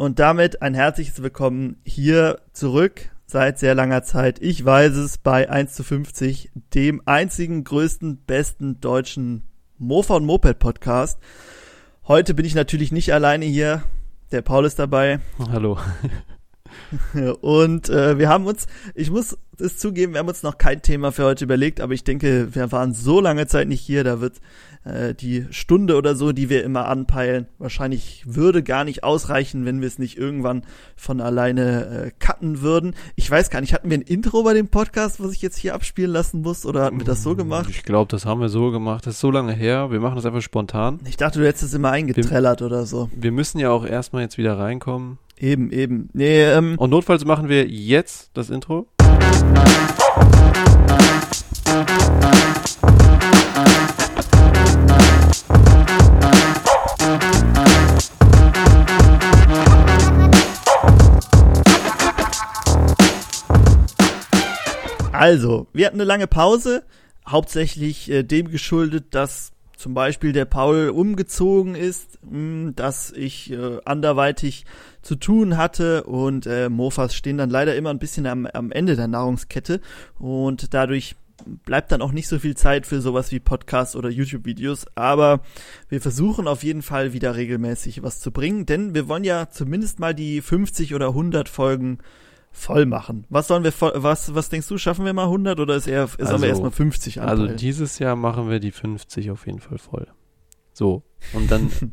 Und damit ein herzliches Willkommen hier zurück seit sehr langer Zeit. Ich weiß es bei 1 zu 50, dem einzigen größten, besten deutschen Mofa und Moped Podcast. Heute bin ich natürlich nicht alleine hier. Der Paul ist dabei. Hallo. Und äh, wir haben uns, ich muss es zugeben, wir haben uns noch kein Thema für heute überlegt, aber ich denke, wir waren so lange Zeit nicht hier, da wird äh, die Stunde oder so, die wir immer anpeilen, wahrscheinlich würde gar nicht ausreichen, wenn wir es nicht irgendwann von alleine äh, cutten würden. Ich weiß gar nicht, hatten wir ein Intro bei dem Podcast, was ich jetzt hier abspielen lassen muss, oder hatten wir das so gemacht? Ich glaube, das haben wir so gemacht. Das ist so lange her. Wir machen das einfach spontan. Ich dachte, du hättest es immer eingetrellert wir, oder so. Wir müssen ja auch erstmal jetzt wieder reinkommen. Eben, eben. Nee, ähm, Und notfalls machen wir jetzt das Intro. Also, wir hatten eine lange Pause, hauptsächlich äh, dem geschuldet, dass zum Beispiel der Paul umgezogen ist, mh, hm, dass ich äh, anderweitig zu tun hatte und äh, Mofas stehen dann leider immer ein bisschen am, am Ende der Nahrungskette und dadurch bleibt dann auch nicht so viel Zeit für sowas wie Podcasts oder YouTube-Videos, aber wir versuchen auf jeden Fall wieder regelmäßig was zu bringen, denn wir wollen ja zumindest mal die 50 oder 100 Folgen voll machen. Was sollen wir was was denkst du, schaffen wir mal 100 oder ist eher sollen Also- wir erstmal 50 Also anpeilen? dieses Jahr machen wir die 50 auf jeden Fall voll. So. Und dann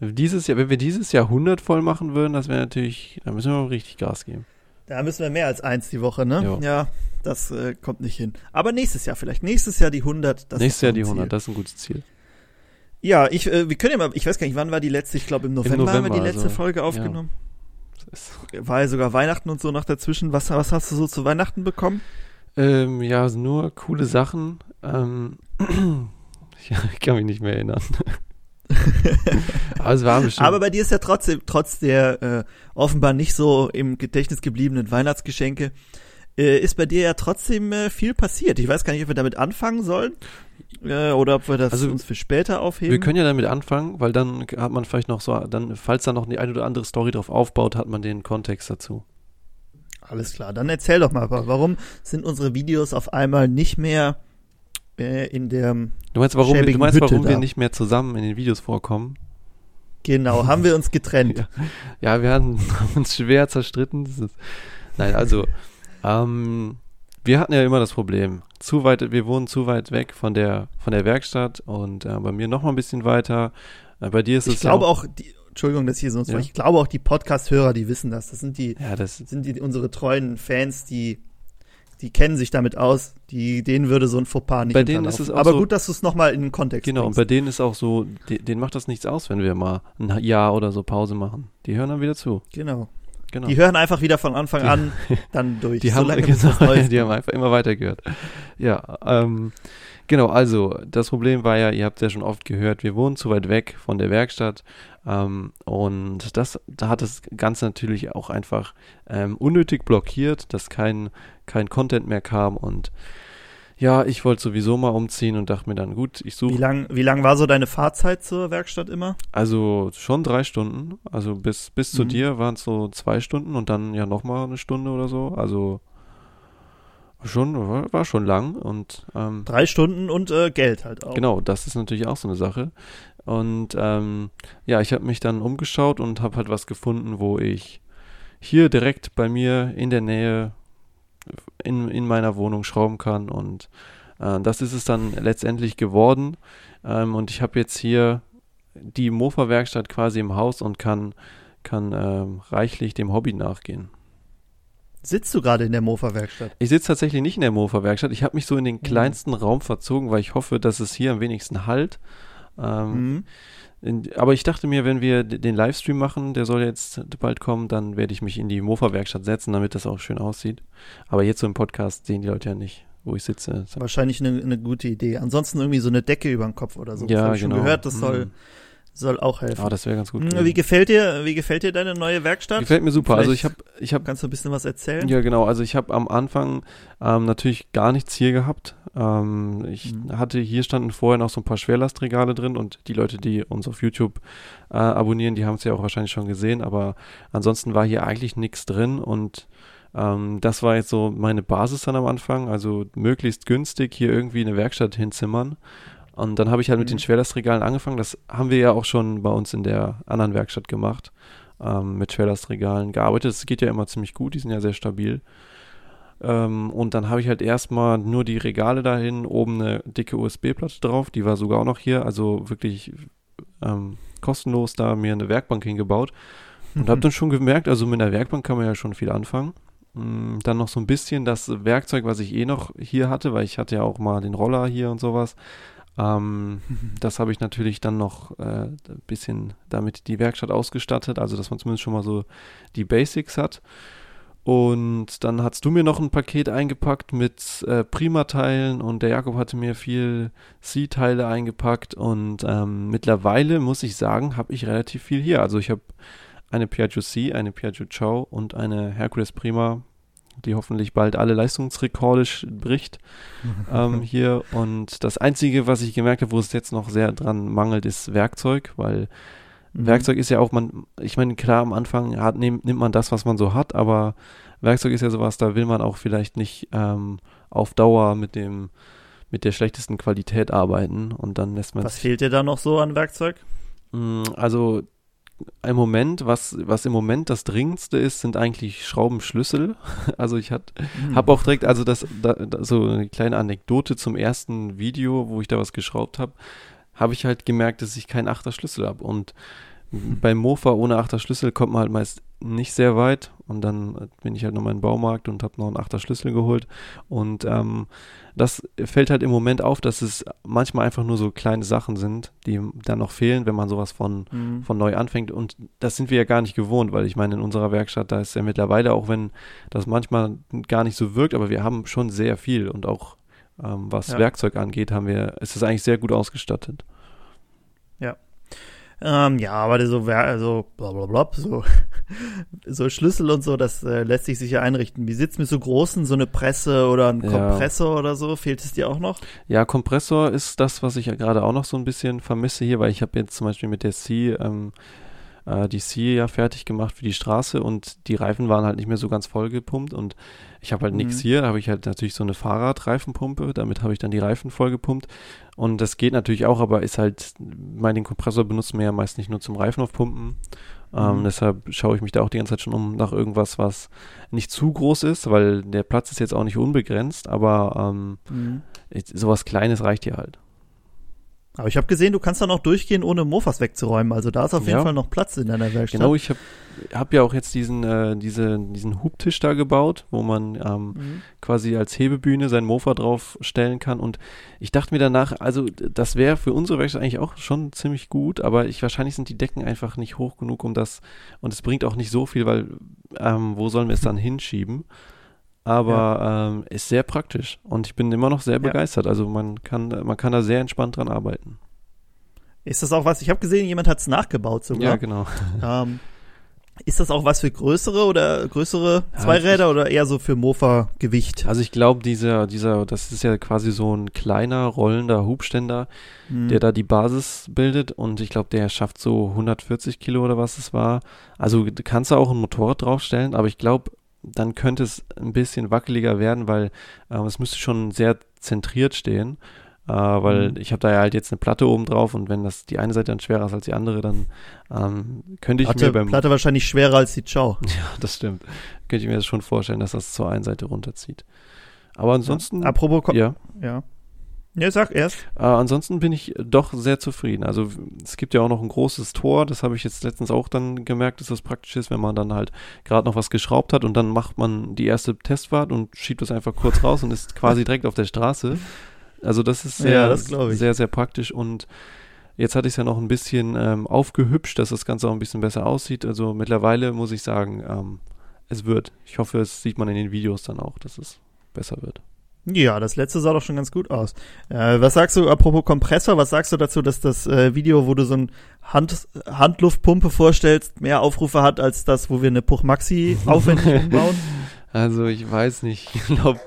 dieses Jahr, wenn wir dieses Jahr 100 voll machen würden, das wäre natürlich, da müssen wir mal richtig Gas geben. Da müssen wir mehr als eins die Woche, ne? Jo. Ja, das äh, kommt nicht hin. Aber nächstes Jahr vielleicht. Nächstes Jahr die 100. Das Nächstes Jahr ein die Ziel. 100, das ist ein gutes Ziel. Ja, ich, äh, wir können ja mal, ich weiß gar nicht, wann war die letzte? Ich glaube im November, haben wir die November, letzte also, Folge aufgenommen. Ist, War ja sogar Weihnachten und so noch dazwischen. Was, was hast du so zu Weihnachten bekommen? ähm, ja, nur coole Sachen. Ähm, ich, ich kann mich nicht mehr erinnern. Aber es war bestimmt. Aber bei dir ist ja trotzdem, trotz der äh, offenbar nicht so im Gedächtnis gebliebenen Weihnachtsgeschenke, äh, ist bei dir ja trotzdem äh, viel passiert. Ich weiß gar nicht, ob wir damit anfangen sollen äh, oder ob wir das Also, uns für später aufheben. Wir können ja damit anfangen, weil dann hat man vielleicht noch so, dann, falls da noch die eine oder andere Story drauf aufbaut, hat man den Kontext dazu. Alles klar, dann erzähl doch mal, warum sind unsere Videos auf einmal nicht mehr äh, in der, Du meinst, warum, wir, du meinst, warum wir nicht mehr zusammen in den Videos vorkommen? genau, haben wir uns getrennt. Ja. Ja, wir haben, haben uns schwer zerstritten. Ist, nein, also, ähm, wir hatten ja immer das Problem. Zu weit, wir wohnen zu weit weg von der, von der Werkstatt und äh, bei mir noch mal ein bisschen weiter. Äh, bei dir ist Ich es glaube ja auch, die, Entschuldigung, dass ich hier sonst Ja. ich glaube auch die Podcast-Hörer, die wissen das. Das sind die, Ja, das, sind die unsere treuen Fans, die die kennen sich damit aus, die denen würde so ein Fauxpas nicht Bei denen ist es auch Aber so- gut, dass du es nochmal in den Kontext genau, und bringst. bei denen ist auch so, de, denen macht das nichts aus, wenn wir mal ein Jahr oder so Pause machen. Die hören dann wieder zu. Genau. Genau. Die hören einfach wieder von Anfang Die- an dann durch. Die haben, solange bis genau, die haben einfach immer weitergehört. Ja, ähm, genau, also das Problem war ja, ihr habt ja schon oft gehört, wir wohnen zu weit weg von der Werkstatt ähm, und das, da hat das Ganze natürlich auch einfach ähm, unnötig blockiert, dass kein, kein Content mehr kam und ja, ich wollte sowieso mal umziehen und dachte mir dann, gut, ich Wie suche lang, wie lang war so deine Fahrzeit zur Werkstatt immer? also schon drei Stunden, also bis, bis zu Mhm. dir waren es so zwei Stunden und dann ja nochmal eine Stunde oder so, also schon, war, war schon lang und ähm, Drei Stunden und äh, Geld halt auch. genau, das ist natürlich auch so eine Sache. Und ähm, ja, ich habe mich dann umgeschaut und habe halt was gefunden, wo ich hier direkt bei mir in der Nähe in, in meiner Wohnung schrauben kann. Und äh, das ist es dann letztendlich geworden. Ähm, und ich habe jetzt hier die Mofa-Werkstatt quasi im Haus und kann, kann ähm, reichlich dem Hobby nachgehen. Sitzt du gerade in der Mofa-Werkstatt? Ich sitze tatsächlich nicht in der Mofa-Werkstatt. Ich habe mich so in den kleinsten Raum verzogen, weil ich hoffe, dass es hier am wenigsten halt. Ähm, Mhm. In, aber ich dachte mir, wenn wir den Livestream machen, der soll jetzt bald kommen, dann werde ich mich in die Mofa-Werkstatt setzen, damit das auch schön aussieht. Aber jetzt so im Podcast sehen die Leute ja nicht, wo ich sitze. Wahrscheinlich eine, eine gute Idee. Ansonsten irgendwie so eine Decke über den Kopf oder so. Das ja, hab ich genau. schon gehört, das soll, Mm. Soll auch helfen. Ah, das wäre ganz gut. Hm, Wie gefällt dir, wie gefällt dir deine neue Werkstatt? Gefällt mir super. Also ich Vielleicht habe, ich habe, Kannst du ein bisschen was erzählen? ja genau. Also ich habe am Anfang ähm, natürlich gar nichts hier gehabt. Ähm, ich Mhm. hatte hier standen vorher noch so ein paar Schwerlastregale drin und die Leute, die uns auf YouTube äh, abonnieren, die haben es ja auch wahrscheinlich schon gesehen. Aber ansonsten war hier eigentlich nichts drin und ähm, das war jetzt so meine Basis dann am Anfang. Also möglichst günstig hier irgendwie eine Werkstatt hinzimmern. Und dann habe ich halt mit Mhm. den Schwerlastregalen angefangen. Das haben wir ja auch schon bei uns in der anderen Werkstatt gemacht. Ähm, mit Schwerlastregalen gearbeitet. Das geht ja immer ziemlich gut, die sind ja sehr stabil. Ähm, und dann habe ich halt erstmal nur die Regale dahin, oben eine dicke USB-Platte drauf, die war sogar auch noch hier, also wirklich ähm, kostenlos da mir eine Werkbank hingebaut. Und habe dann schon gemerkt, also mit einer Werkbank kann man ja schon viel anfangen. Mm, Dann noch so ein bisschen das Werkzeug, was ich eh noch hier hatte, weil ich hatte ja auch mal den Roller hier und sowas. Ähm, das habe ich natürlich dann noch äh, ein bisschen damit die Werkstatt ausgestattet, also dass man zumindest schon mal so die Basics hat. Und dann hast du mir noch ein Paket eingepackt mit äh, Prima-Teilen und der Jakob hatte mir viel C-Teile eingepackt und ähm, mittlerweile muss ich sagen, habe ich relativ viel hier. Also ich habe eine Piaggio C, eine Piaggio Ciao und eine Hercules Prima, die hoffentlich bald alle Leistungsrekorde bricht ähm, hier. Und das Einzige, was ich gemerkt habe, wo es jetzt noch sehr dran mangelt, ist Werkzeug, weil Mhm. Werkzeug ist ja auch, man, ich meine, klar, am Anfang hat, nehm, nimmt man das, was man so hat, aber Werkzeug ist ja sowas, da will man auch vielleicht nicht ähm, auf Dauer mit dem, mit der schlechtesten Qualität arbeiten und dann lässt man Was fehlt dir da noch so an Werkzeug? Mm, Also im Moment, was, was im Moment das dringendste ist, sind eigentlich Schraubenschlüssel. Also ich hat, Hm. habe auch direkt, also das, da, da, so eine kleine Anekdote zum ersten Video, wo ich da was geschraubt habe, habe ich halt gemerkt, dass ich keinen achter Schlüssel habe. Und beim Mofa ohne achter Schlüssel kommt man halt meist nicht sehr weit. Und dann bin ich halt nochmal in den Baumarkt und habe noch einen achter Schlüssel geholt. Und ähm, das fällt halt im Moment auf, dass es manchmal einfach nur so kleine Sachen sind, die dann noch fehlen, wenn man sowas von Mhm. von neu anfängt. Und das sind wir ja gar nicht gewohnt, weil ich meine, in unserer Werkstatt, da ist ja mittlerweile, auch wenn das manchmal gar nicht so wirkt, aber wir haben schon sehr viel und auch ähm, was Ja. Werkzeug angeht, haben wir, ist es eigentlich sehr gut ausgestattet. Ähm, ja, aber so, Wer- so, blablabla, so, so Schlüssel und so, das äh, lässt sich sicher einrichten. Wie sitzt mit so großen, so eine Presse oder ein Ja. Kompressor oder so? Fehlt es dir auch noch? Ja, Kompressor ist das, was ich ja gerade auch noch so ein bisschen vermisse hier, weil ich habe jetzt zum Beispiel mit der C ähm, äh, die C ja fertig gemacht für die Straße und die Reifen waren halt nicht mehr so ganz voll gepumpt und ich habe halt nichts Mhm. hier, da habe ich halt natürlich so eine Fahrradreifenpumpe, damit habe ich dann die Reifen voll gepumpt und das geht natürlich auch, aber ist halt, mein den Kompressor benutzt man ja meist nicht nur zum Reifen aufpumpen, ähm, Mhm. deshalb schaue ich mich da auch die ganze Zeit schon um nach irgendwas, was nicht zu groß ist, weil der Platz ist jetzt auch nicht unbegrenzt, aber ähm, ich- sowas Kleines reicht hier halt. Aber ich habe gesehen, du kannst da noch durchgehen, ohne Mofas wegzuräumen. Also da ist auf jeden Ja. Fall noch Platz in deiner Werkstatt. Genau, ich habe hab ja auch jetzt diesen, äh, diese, diesen Hubtisch da gebaut, wo man ähm, Mhm. quasi als Hebebühne sein Mofa drauf stellen kann. Und ich dachte mir danach, also das wäre für unsere Werkstatt eigentlich auch schon ziemlich gut, aber ich wahrscheinlich sind die Decken einfach nicht hoch genug, um das, und es bringt auch nicht so viel, weil ähm, wo sollen wir es dann hinschieben? Aber ähm, ist sehr praktisch und ich bin immer noch sehr begeistert. Also man kann, man kann da sehr entspannt dran arbeiten. Ist das auch was? Ich habe gesehen, jemand hat es nachgebaut sogar. Ja, genau. Ähm, ist das auch was für größere oder größere Ja, Zweiräder oder eher so für Mofa-Gewicht? Also ich glaube, dieser, dieser, das ist ja quasi so ein kleiner rollender Hubständer, Mhm. der da die Basis bildet und ich glaube, der schafft so 140 Kilo oder was es war. Also du kannst da auch ein Motorrad draufstellen, aber ich glaube, dann könnte es ein bisschen wackeliger werden, weil ähm, es müsste schon sehr zentriert stehen. Äh, weil Mhm. ich habe da ja halt jetzt eine Platte oben drauf und wenn das die eine Seite dann schwerer ist als die andere, dann ähm, könnte ich Platte, mir beim Platte wahrscheinlich schwerer als die Ciao. ja, das stimmt. Könnte ich mir das schon vorstellen, dass das zur einen Seite runterzieht. Aber ansonsten, Apropos, Ko ja, ja. Ja, sag erst. äh, ansonsten bin ich doch sehr zufrieden. Also es gibt ja auch noch ein großes Tor, das habe ich jetzt letztens auch dann gemerkt, dass das praktisch ist, wenn man dann halt gerade noch was geschraubt hat und dann macht man die erste Testfahrt und schiebt es einfach kurz raus und ist quasi direkt auf der Straße. Also das ist sehr, Ja, das sehr, sehr praktisch und Jetzt hatte ich es ja noch ein bisschen ähm, aufgehübscht, dass das Ganze auch ein bisschen besser aussieht. Also mittlerweile muss ich sagen, ähm, es wird. Ich hoffe, es sieht man in den Videos dann auch, dass es besser wird. Ja, das letzte sah doch schon ganz gut aus. Äh, was sagst du, apropos Kompressor, was sagst du dazu, dass das äh, Video, wo du so ein Hand, Handluftpumpe vorstellst, mehr Aufrufe hat als das, wo wir eine Puch Maxi aufwendig umbauen? Also ich weiß nicht. Ich glaube,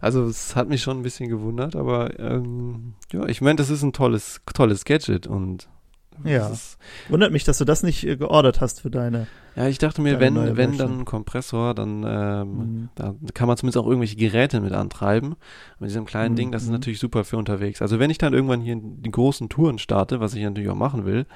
also es hat mich schon ein bisschen gewundert, aber ähm, ja, ich meine, das ist ein tolles, tolles Gadget und ja. Wundert mich, dass du das nicht äh, geordert hast für deine. Ja, ich dachte mir, wenn, wenn dann ein Kompressor, dann ähm, mhm. da kann man zumindest auch irgendwelche Geräte mit antreiben. Mit diesem kleinen mhm. Ding, das ist mhm. natürlich super für unterwegs. Also wenn ich dann irgendwann hier die großen Touren starte, was ich natürlich auch machen will,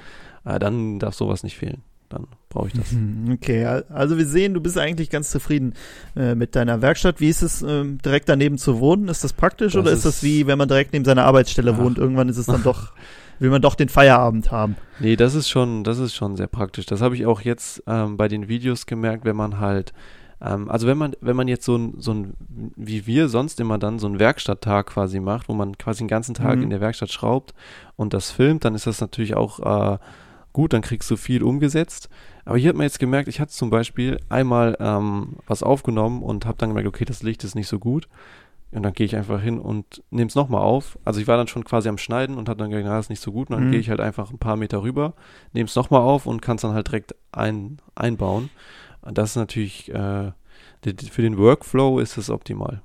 äh, dann darf sowas nicht fehlen dann brauche ich das. Mhm, okay, also wir sehen, du bist eigentlich ganz zufrieden äh, mit deiner Werkstatt. Wie ist es, ähm, direkt daneben zu wohnen? Ist das praktisch das oder ist, ist das wie, wenn man direkt neben seiner Arbeitsstelle ach. wohnt? Irgendwann ist es dann doch, will man doch den Feierabend haben. Nee, das ist schon, das ist schon sehr praktisch. Das habe ich auch jetzt ähm, bei den Videos gemerkt, wenn man halt ähm, also wenn man, wenn man jetzt so ein, so ein, wie wir sonst immer dann so einen Werkstatttag quasi macht, wo man quasi den ganzen Tag mhm. in der Werkstatt schraubt und das filmt, dann ist das natürlich auch äh, gut, dann kriegst du viel umgesetzt. Aber hier hat man jetzt gemerkt, ich hatte zum Beispiel einmal ähm, was aufgenommen und habe dann gemerkt, okay, das Licht ist nicht so gut. Und dann gehe ich einfach hin und nehme es nochmal auf. Also ich war dann schon quasi am Schneiden und habe dann gedacht, na, das ist nicht so gut. Und dann mhm. gehe ich halt einfach ein paar Meter rüber, nehme es nochmal auf und kann es dann halt direkt ein, einbauen. Und das ist natürlich, äh, für den Workflow ist es optimal.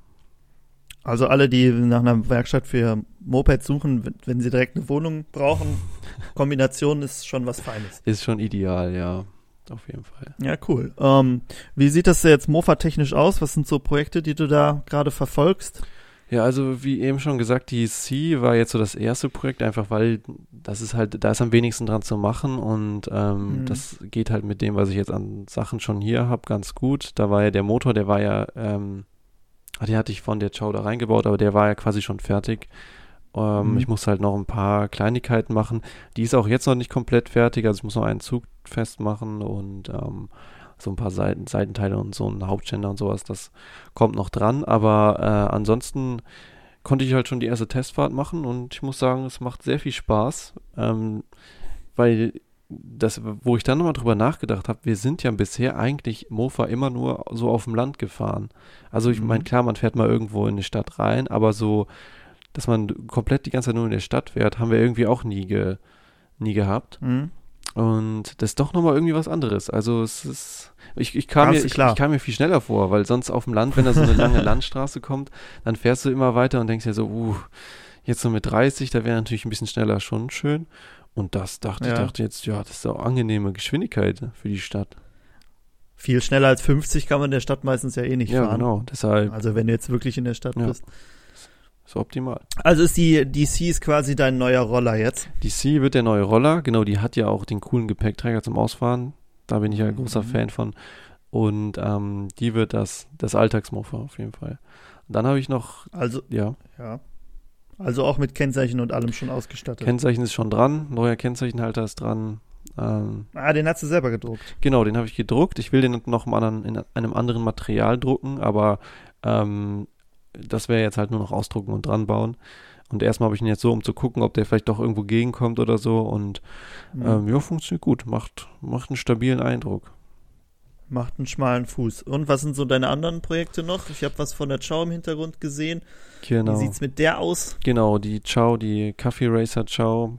Also alle, die nach einer Werkstatt für Moped suchen, wenn sie direkt eine Wohnung brauchen, Kombination ist schon was Feines. Ist schon ideal, ja. Auf jeden Fall. Ja, cool. Ähm, wie sieht das jetzt Mofa-technisch aus? Was sind so Projekte, die du da gerade verfolgst? Ja, also wie eben schon gesagt, die C war jetzt so das erste Projekt, einfach weil das ist halt, da ist am wenigsten dran zu machen und ähm, mhm. das geht halt mit dem, was ich jetzt an Sachen schon hier habe, ganz gut. Da war ja der Motor, der war ja ähm, Ah, den hatte ich von der Chow da reingebaut, aber der war ja quasi schon fertig. Ähm, mhm. Ich muss halt noch ein paar Kleinigkeiten machen. Die ist auch jetzt noch nicht komplett fertig, also ich muss noch einen Zug festmachen und ähm, so ein paar Seiten, Seitenteile und so ein Hauptständer und sowas, das kommt noch dran. Aber äh, ansonsten konnte ich halt schon die erste Testfahrt machen und ich muss sagen, es macht sehr viel Spaß, ähm, weil das, wo ich dann nochmal drüber nachgedacht habe, wir sind ja bisher eigentlich Mofa immer nur so auf dem Land gefahren. Also ich meine, mhm. klar, man fährt mal irgendwo in eine Stadt rein, aber so, dass man komplett die ganze Zeit nur in der Stadt fährt, haben wir irgendwie auch nie, ge, nie gehabt. Mhm. Und das ist doch nochmal irgendwie was anderes. Also es ist, ich, ich, kam mir, ich, ich, kam mir viel schneller vor, weil sonst auf dem Land, wenn da so eine lange Landstraße kommt, dann fährst du immer weiter und denkst dir so, uh, jetzt so mit 30, da wäre natürlich ein bisschen schneller schon schön. Und das dachte ja. ich, dachte jetzt, ja, das ist auch angenehme Geschwindigkeit für die Stadt. Viel schneller als 50 kann man in der Stadt meistens ja eh nicht ja, fahren. Ja, genau, deshalb. Also wenn du jetzt wirklich in der Stadt ja. bist. Ist optimal. Also ist die DC ist quasi dein neuer Roller jetzt? DC wird der neue Roller, genau, die hat ja auch den coolen Gepäckträger zum Ausfahren. Da bin ich ja ein großer mhm. Fan von. Und ähm, die wird das, das Alltagsmofa auf jeden Fall. Und dann habe ich noch. Also, ja. Ja. Also auch mit Kennzeichen und allem schon ausgestattet. Kennzeichen ist schon dran, neuer Kennzeichenhalter ist dran. Ähm, ah, den hast du selber gedruckt. Genau, den habe ich gedruckt. Ich will den noch mal in einem anderen Material drucken, aber ähm, das wäre jetzt halt nur noch ausdrucken und dran bauen. Und erstmal habe ich ihn jetzt so, um zu gucken, ob der vielleicht doch irgendwo gegenkommt oder so. Und mhm. ähm, ja, funktioniert gut. Macht, macht einen stabilen Eindruck. Macht einen schmalen Fuß. Und was sind so deine anderen Projekte noch? Ich habe was von der Chow im Hintergrund gesehen. Genau. Wie sieht's mit der aus? Genau, die Chow, die Coffee Racer Chow.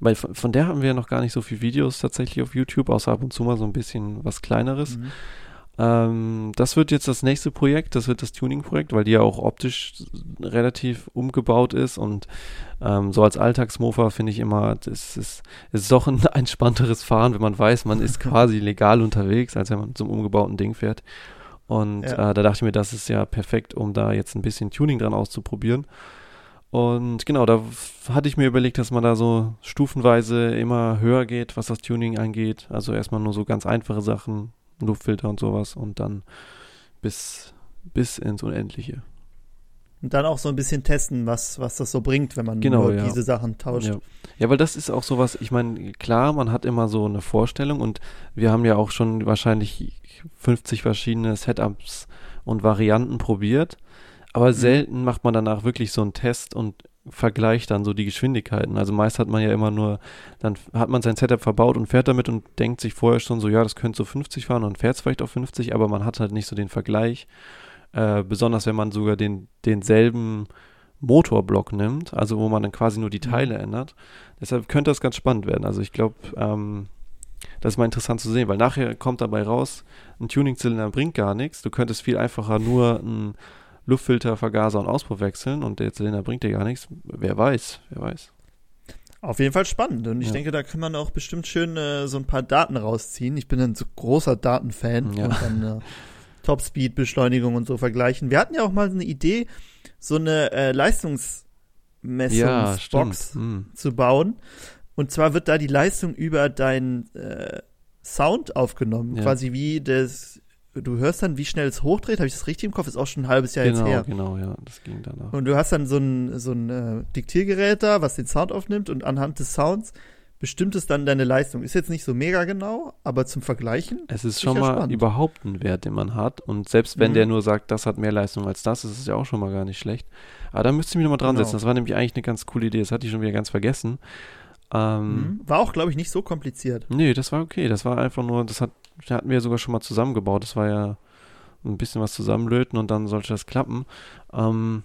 Weil von, von der haben wir noch gar nicht so viele Videos tatsächlich auf YouTube, außer ab und zu mal so ein bisschen was kleineres. Mhm. Ähm, das wird jetzt das nächste Projekt, das wird das Tuning-Projekt, weil die ja auch optisch relativ umgebaut ist und ähm, so als Alltagsmofa finde ich immer, es ist, ist doch ein entspannteres Fahren, wenn man weiß, man ist quasi legal unterwegs, als wenn man zum umgebauten Ding fährt. Und ja. äh, da dachte ich mir, das ist ja perfekt, um da jetzt ein bisschen Tuning dran auszuprobieren. Und genau, da hatte ich mir überlegt, dass man da so stufenweise immer höher geht, was das Tuning angeht. Also erstmal nur so ganz einfache Sachen, Luftfilter und sowas und dann bis, bis ins Unendliche. Und dann auch so ein bisschen testen, was, was das so bringt, wenn man genau, ja. diese Sachen tauscht. Ja. ja, weil das ist auch sowas, ich meine, klar, man hat immer so eine Vorstellung und wir haben ja auch schon wahrscheinlich 50 verschiedene Setups und Varianten probiert, aber mhm. selten macht man danach wirklich so einen Test und vergleicht dann so die Geschwindigkeiten. Also meist hat man ja immer nur, dann hat man sein Setup verbaut und fährt damit und denkt sich vorher schon so, ja, das könnte so 50 fahren und fährt es vielleicht auf 50, aber man hat halt nicht so den Vergleich. Äh, besonders wenn man sogar den, denselben Motorblock nimmt, also wo man dann quasi nur die Mhm. Teile ändert. Deshalb könnte das ganz spannend werden. Also ich glaube, ähm, das ist mal interessant zu sehen, weil nachher kommt dabei raus, ein Tuningzylinder bringt gar nichts. Du könntest viel einfacher nur einen Luftfilter, Vergaser und Auspuff wechseln und der Zylinder bringt dir gar nichts. Wer weiß, wer weiß. Auf jeden Fall spannend. Und ich Ja. denke, da kann man auch bestimmt schön äh, so ein paar Daten rausziehen. Ich bin ein so großer Datenfan Ja. und dann äh, Topspeed, Beschleunigung und so vergleichen. Wir hatten ja auch mal eine Idee, so eine äh, Ja. Leistungsmessungsbox Hm. zu bauen. Und zwar wird da die Leistung über deinen äh, Sound aufgenommen. Ja. Quasi wie das, du hörst dann, wie schnell es hochdreht. Habe ich das richtig im Kopf? Ist auch schon ein halbes Jahr jetzt Genau, her. genau, ja, das ging danach. Und du hast dann so ein, so ein äh, Diktiergerät da, was den Sound aufnimmt und anhand des Sounds bestimmt es dann deine Leistung. Ist jetzt nicht so mega genau, aber zum Vergleichen. Es ist schon mal spannend. überhaupt ein Wert, den man hat. Und selbst wenn Mhm. der nur sagt, das hat mehr Leistung als das, ist es ja auch schon mal gar nicht schlecht. Aber da müsste ich mich nochmal dran Genau. setzen. Das war nämlich eigentlich eine ganz coole Idee. Das hatte ich schon wieder ganz vergessen. Ähm, Mhm. War auch, glaube ich, nicht so kompliziert. Nee, das war okay. Das war einfach nur, das hat, hatten wir ja sogar schon mal zusammengebaut. Das war ja ein bisschen was zusammenlöten und dann sollte das klappen. Ähm,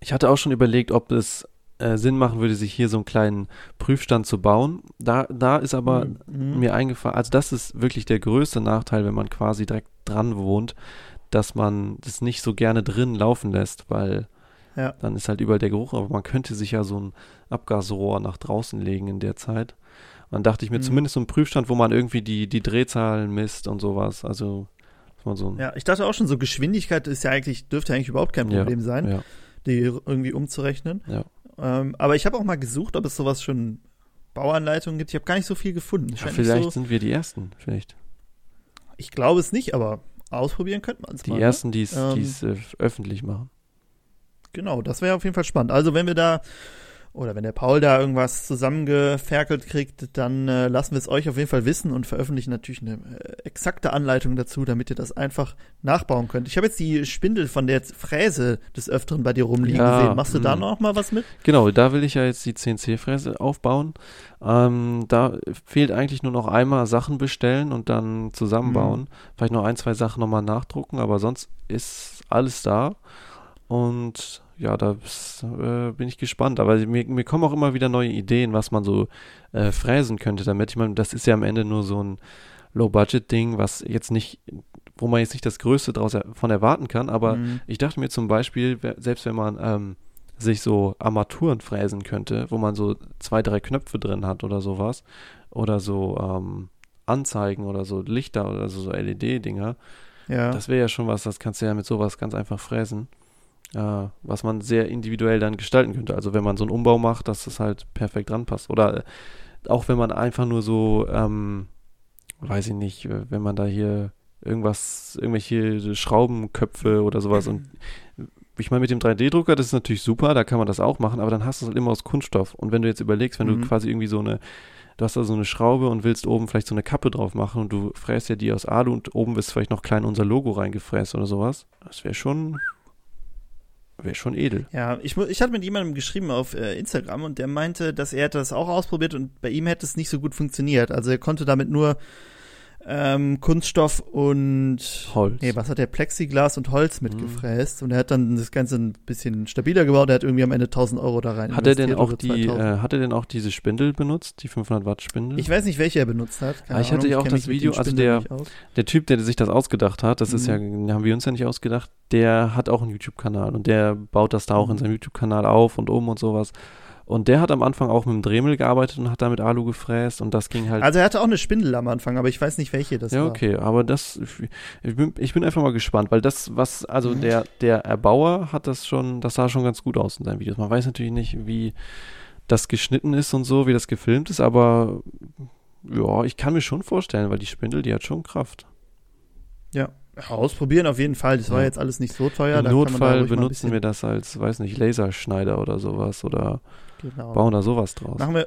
ich hatte auch schon überlegt, ob es äh, Sinn machen würde, sich hier so einen kleinen Prüfstand zu bauen. Da, da ist aber Mhm. mir eingefallen, also das ist wirklich der größte Nachteil, wenn man quasi direkt dran wohnt, dass man das nicht so gerne drin laufen lässt, weil Ja. dann ist halt überall der Geruch, aber man könnte sich ja so ein Abgasrohr nach draußen legen in der Zeit. Dann dachte ich mir Mhm. zumindest so einen Prüfstand, wo man irgendwie die, die Drehzahlen misst und sowas. Also, so ein, Ja, ich dachte auch schon, so Geschwindigkeit ist ja eigentlich, dürfte eigentlich überhaupt kein Ja, Problem sein, ja, die irgendwie umzurechnen. ja. Ähm, aber ich habe auch mal gesucht, ob es sowas schon Bauanleitungen gibt. Ich habe gar nicht so viel gefunden. ja vielleicht so, sind wir die Ersten, vielleicht. ich glaube es nicht, aber ausprobieren könnte man es Die mal. ne? Ersten, die es Ähm, die äh, öffentlich machen. Genau, das wäre auf jeden Fall spannend. Also wenn wir da oder wenn der Paul da irgendwas zusammengeferkelt kriegt, dann äh, lassen wir es euch auf jeden Fall wissen und veröffentlichen natürlich eine äh, exakte Anleitung dazu, damit ihr das einfach nachbauen könnt. Ich habe jetzt die Spindel von der Fräse des Öfteren bei dir rumliegen Ja, gesehen. Machst du da mm. noch mal was mit? Genau, da will ich ja jetzt die CNC-Fräse aufbauen. Ähm, da fehlt eigentlich nur noch einmal Sachen bestellen und dann zusammenbauen. Mhm. Vielleicht noch ein, zwei Sachen nochmal nachdrucken, aber sonst ist alles da. Und ja, da äh, bin ich gespannt. Aber mir, mir kommen auch immer wieder neue Ideen, was man so äh, fräsen könnte damit. Ich meine, das ist ja am Ende nur so ein Low-Budget-Ding, was jetzt nicht, wo man jetzt nicht das Größte draus er von erwarten kann, aber Mhm. ich dachte mir zum Beispiel, selbst wenn man ähm, sich so Armaturen fräsen könnte, wo man so zwei, drei Knöpfe drin hat oder sowas, oder so ähm, Anzeigen oder so Lichter oder so, so LED-Dinger, ja. das wäre ja schon was, das kannst du ja mit sowas ganz einfach fräsen, was man sehr individuell dann gestalten könnte. Also wenn man so einen Umbau macht, dass das halt perfekt dran passt. Oder äh, auch wenn man einfach nur so, ähm, weiß ich nicht, äh, wenn man da hier irgendwas, irgendwelche Schraubenköpfe oder sowas und ich meine, mit dem 3D-Drucker, das ist natürlich super, da kann man das auch machen, aber dann hast du es halt immer aus Kunststoff. Und wenn du jetzt überlegst, wenn Mhm. du quasi irgendwie so eine, du hast da so eine Schraube und willst oben vielleicht so eine Kappe drauf machen und du fräst ja die aus Alu und oben wirst vielleicht noch klein unser Logo reingefräst oder sowas, das wäre schon, wäre schon edel. Ja, ich, ich hatte mit jemandem geschrieben auf äh, Instagram und der meinte, dass er das auch ausprobiert und bei ihm hätte es nicht so gut funktioniert. Also er konnte damit nur ähm, Kunststoff und Holz. Nee, was hat der Plexiglas und Holz Mhm. mitgefräst und er hat dann das Ganze ein bisschen stabiler gebaut. Er hat irgendwie am Ende 1000 Euro da rein Hat er denn auch die, 2000. äh, hat er denn auch diese Spindel benutzt, die 500 Watt Spindel? ich weiß nicht, welche er benutzt hat. Ah, ich hatte ja auch das Video, also der-. Der Typ, der sich das ausgedacht hat, das ist ja, Mhm. haben wir uns ja nicht ausgedacht, der hat auch einen YouTube-Kanal und der baut das da auch in Mhm. seinem YouTube-Kanal auf und um und sowas. Und der hat am Anfang auch mit dem Dremel gearbeitet und hat da mit Alu gefräst und das ging halt. Also er hatte auch eine Spindel am Anfang, aber ich weiß nicht, welche das ja, war. okay, aber das, ich bin, ich bin einfach mal gespannt, weil das, was, also Mhm. der, der Erbauer hat das schon, das sah schon ganz gut aus in seinen Videos. Man weiß natürlich nicht, wie das geschnitten ist und so, wie das gefilmt ist, aber ja, ich kann mir schon vorstellen, weil die Spindel, die hat schon Kraft. Ja, ausprobieren auf jeden Fall. Das war Ja. jetzt alles nicht so teuer. Im Notfall benutzen wir das als, weiß nicht, Laserschneider oder sowas oder Genau. bauen da sowas draus. Machen wir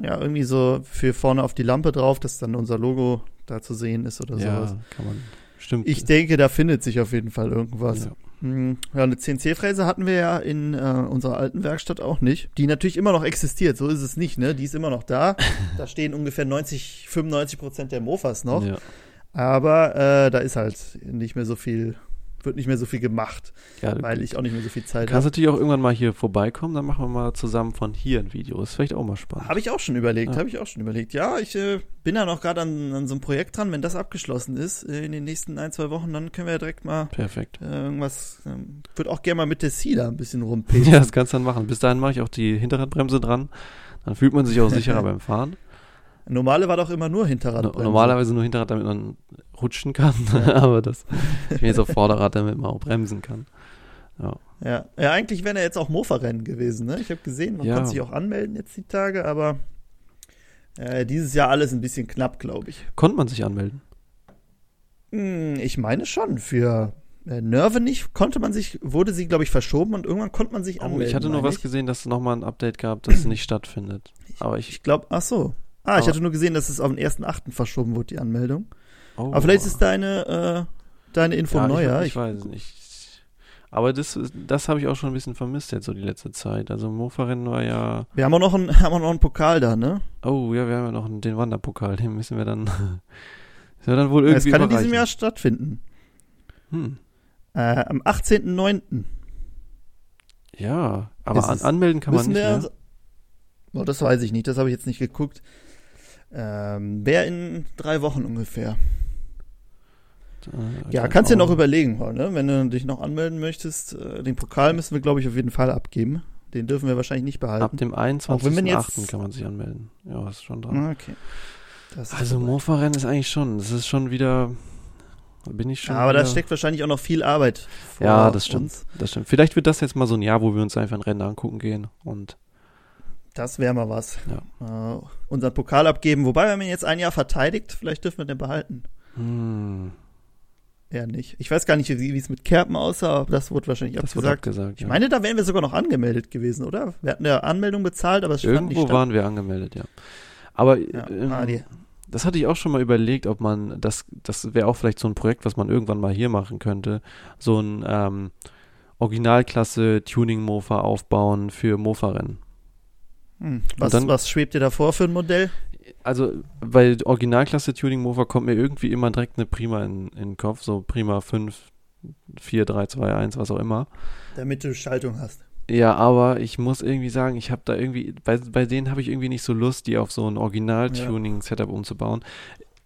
ja irgendwie so für vorne auf die Lampe drauf, dass dann unser Logo da zu sehen ist oder ja, sowas. kann man. Stimmt. Ich denke, da findet sich auf jeden Fall irgendwas. ja. Hm, Ja, eine CNC-Fräse hatten wir ja in äh, unserer alten Werkstatt auch nicht. Die natürlich immer noch existiert, so ist es nicht, ne? Die ist immer noch da. da stehen ungefähr 90, 95 Prozent der Mofas noch. Ja. Aber äh, da ist halt nicht mehr so viel wird nicht mehr so viel gemacht, Ja, weil ich auch nicht mehr so viel Du Zeit kannst habe. natürlich auch irgendwann mal hier vorbeikommen, dann machen wir mal zusammen von hier ein Video. Ist vielleicht auch mal spannend. Habe ich auch schon überlegt, Ja. habe ich auch schon überlegt. Ja, ich äh, bin ja noch gerade an, an so einem Projekt dran. Wenn das abgeschlossen ist äh, in den nächsten ein, zwei Wochen, dann können wir ja direkt mal Perfekt. äh, irgendwas. Ähm, würde auch gerne mal mit der Sida ein bisschen rumpeten. Ja, das kannst du dann machen. Bis dahin mache ich auch die Hinterradbremse dran. Dann fühlt man sich auch sicherer beim Fahren. Normale war doch immer nur Hinterrad. No normalerweise nur Hinterrad, damit man rutschen kann. Aber das, ich bin jetzt auf Vorderrad, damit man auch bremsen kann. Ja. Ja, ja eigentlich wären ja jetzt auch Mofa-Rennen gewesen, ne? Ich habe gesehen, man Ja. konnte sich auch anmelden jetzt die Tage, aber äh, dieses Jahr alles ein bisschen knapp, glaube ich. Konnte man sich anmelden? Hm, ich meine schon, für äh, Nerve nicht konnte man sich, wurde sie, glaube ich, verschoben und irgendwann konnte man sich Oh, anmelden. ich hatte nur was ich. gesehen, dass es nochmal ein Update gab, dass es nicht stattfindet. Aber ich. Ich glaube, ach so. Ah, ich Aber- hatte nur gesehen, dass es auf den 1.8. verschoben wurde, die Anmeldung. Oh, Aber vielleicht ist deine, äh, deine Info ja, neuer. Ich, ich weiß es nicht. Aber das, das habe ich auch schon ein bisschen vermisst jetzt so die letzte Zeit. Also Mofa-Rennen war ja. wir haben auch noch einen, haben auch noch einen Pokal da, ne? Oh ja, wir haben ja noch den Wanderpokal. Den müssen wir dann. wir dann wohl Es irgendwie kann in diesem. Jahr stattfinden. Hm. Äh, am 18.09. Ja, aber an, es- anmelden kann man nicht wir. mehr. Oh, das weiß ich nicht, das habe ich jetzt nicht geguckt. Ähm, Wäre in drei Wochen ungefähr. Äh, Ja, kannst dir auch- noch überlegen, ne? wenn du dich noch anmelden möchtest. Äh, den Pokal müssen wir, glaube ich, auf jeden Fall abgeben. Den dürfen wir wahrscheinlich nicht behalten. Ab dem Auch wenn man 21.08. jetzt- kann man sich anmelden. Ja, ist schon dran. Ah, okay. Ist Also. Mofa-Rennen ist eigentlich schon, das ist schon wieder, da bin ich schon Ja, aber da steckt wahrscheinlich auch noch viel Arbeit vor Ja, das stimmt. uns. das stimmt. Vielleicht wird das jetzt mal so ein Jahr, wo wir uns einfach ein Rennen angucken gehen und Das wäre mal was. Äh, unseren Pokal abgeben. Wobei, wenn man ihn jetzt ein Jahr verteidigt, vielleicht dürfen wir den behalten. hm, Eher nicht. Ich weiß gar nicht, wie es mit Kerpen aussah, aber das wurde wahrscheinlich das abgesagt. abgesagt. Ich ja. meine, da wären wir sogar noch angemeldet gewesen, oder? Wir hatten ja Anmeldung bezahlt, aber es stand nicht Irgendwo statt. waren wir angemeldet, ja. Aber Ja, ähm, ah, das hatte ich auch schon mal überlegt, ob man, das, das wäre auch vielleicht so ein Projekt, was man irgendwann mal hier machen könnte, so ein ähm, Originalklasse Tuning-Mofa aufbauen für Mofa-Rennen. Hm. Was, dann- was schwebt dir da vor für ein Modell? Also bei Originalklasse Tuning Mover kommt mir irgendwie immer direkt eine Prima in, in den Kopf, so Prima 5, 4, 3, 2, 1, was auch immer. Damit du Schaltung hast. Ja, aber ich muss irgendwie sagen, ich habe da irgendwie, bei, bei denen habe ich irgendwie nicht so Lust, die auf so ein Original-Tuning-Setup umzubauen.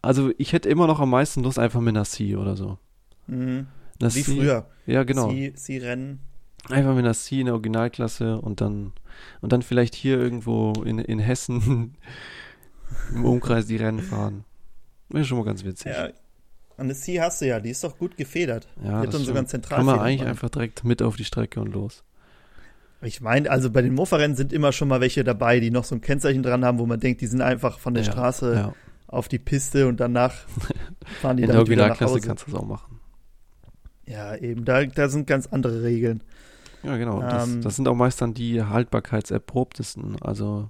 Also ich hätte immer noch am meisten Lust einfach mit einer C oder so. Mhm. Wie früher. Ja, genau. Sie, sie rennen. Einfach mit einer C in der Originalklasse und dann und dann vielleicht hier irgendwo in, in Hessen im Umkreis die Rennen fahren. Wäre schon mal ganz witzig. Ja. Eine C hast du ja, die ist doch gut gefedert. Ja, die hat das dann sogar ein stimmt. Kann man eigentlich dran. einfach direkt mit auf die Strecke und los. Ich meine, also bei den Mofa-Rennen sind immer schon mal welche dabei, die noch so ein Kennzeichen dran haben, wo man denkt, die sind einfach von der Ja, Straße Ja. auf die Piste und danach fahren die In der Originalklasse kannst du das auch machen. Ja, eben, da, da sind ganz andere Regeln. Ja, genau. das, Ähm, das sind auch meist dann die haltbarkeitserprobtesten. Also,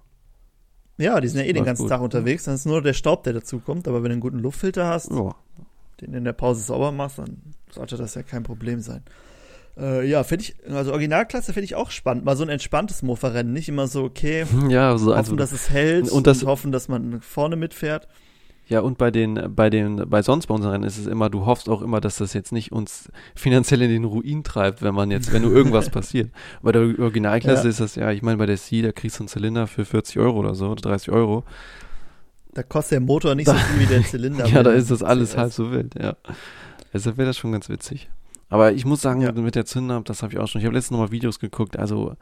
Ja, die sind ja eh den ganzen gut. Tag unterwegs, dann ist nur der Staub, der dazu kommt, aber wenn du einen guten Luftfilter hast, ja. den in der Pause sauber machst, dann sollte das ja kein Problem sein. Äh, ja, finde ich, also Originalklasse finde ich auch spannend. Mal so ein entspanntes Mofa-Rennen, nicht immer so, okay, Ja, also, hoffen, also dass es hält und das- hoffen, dass man vorne mitfährt. Ja, und bei den, bei den, bei sonst bei unseren Rennen ist es immer, du hoffst auch immer, dass das jetzt nicht uns finanziell in den Ruin treibt, wenn man jetzt, wenn nur irgendwas passiert. Bei der Originalklasse Ja. ist das ja, ich meine, bei der C, da kriegst du einen Zylinder für 40 Euro oder so, oder 30 Euro. Da kostet der Motor nicht so viel wie der Zylinder. ja, da ist das alles CS. halb so wild, ja. Deshalb wäre das schon ganz witzig. Aber ich muss sagen, Ja. mit der Zünder, das habe ich auch schon. Ich habe letztens noch mal Videos geguckt, also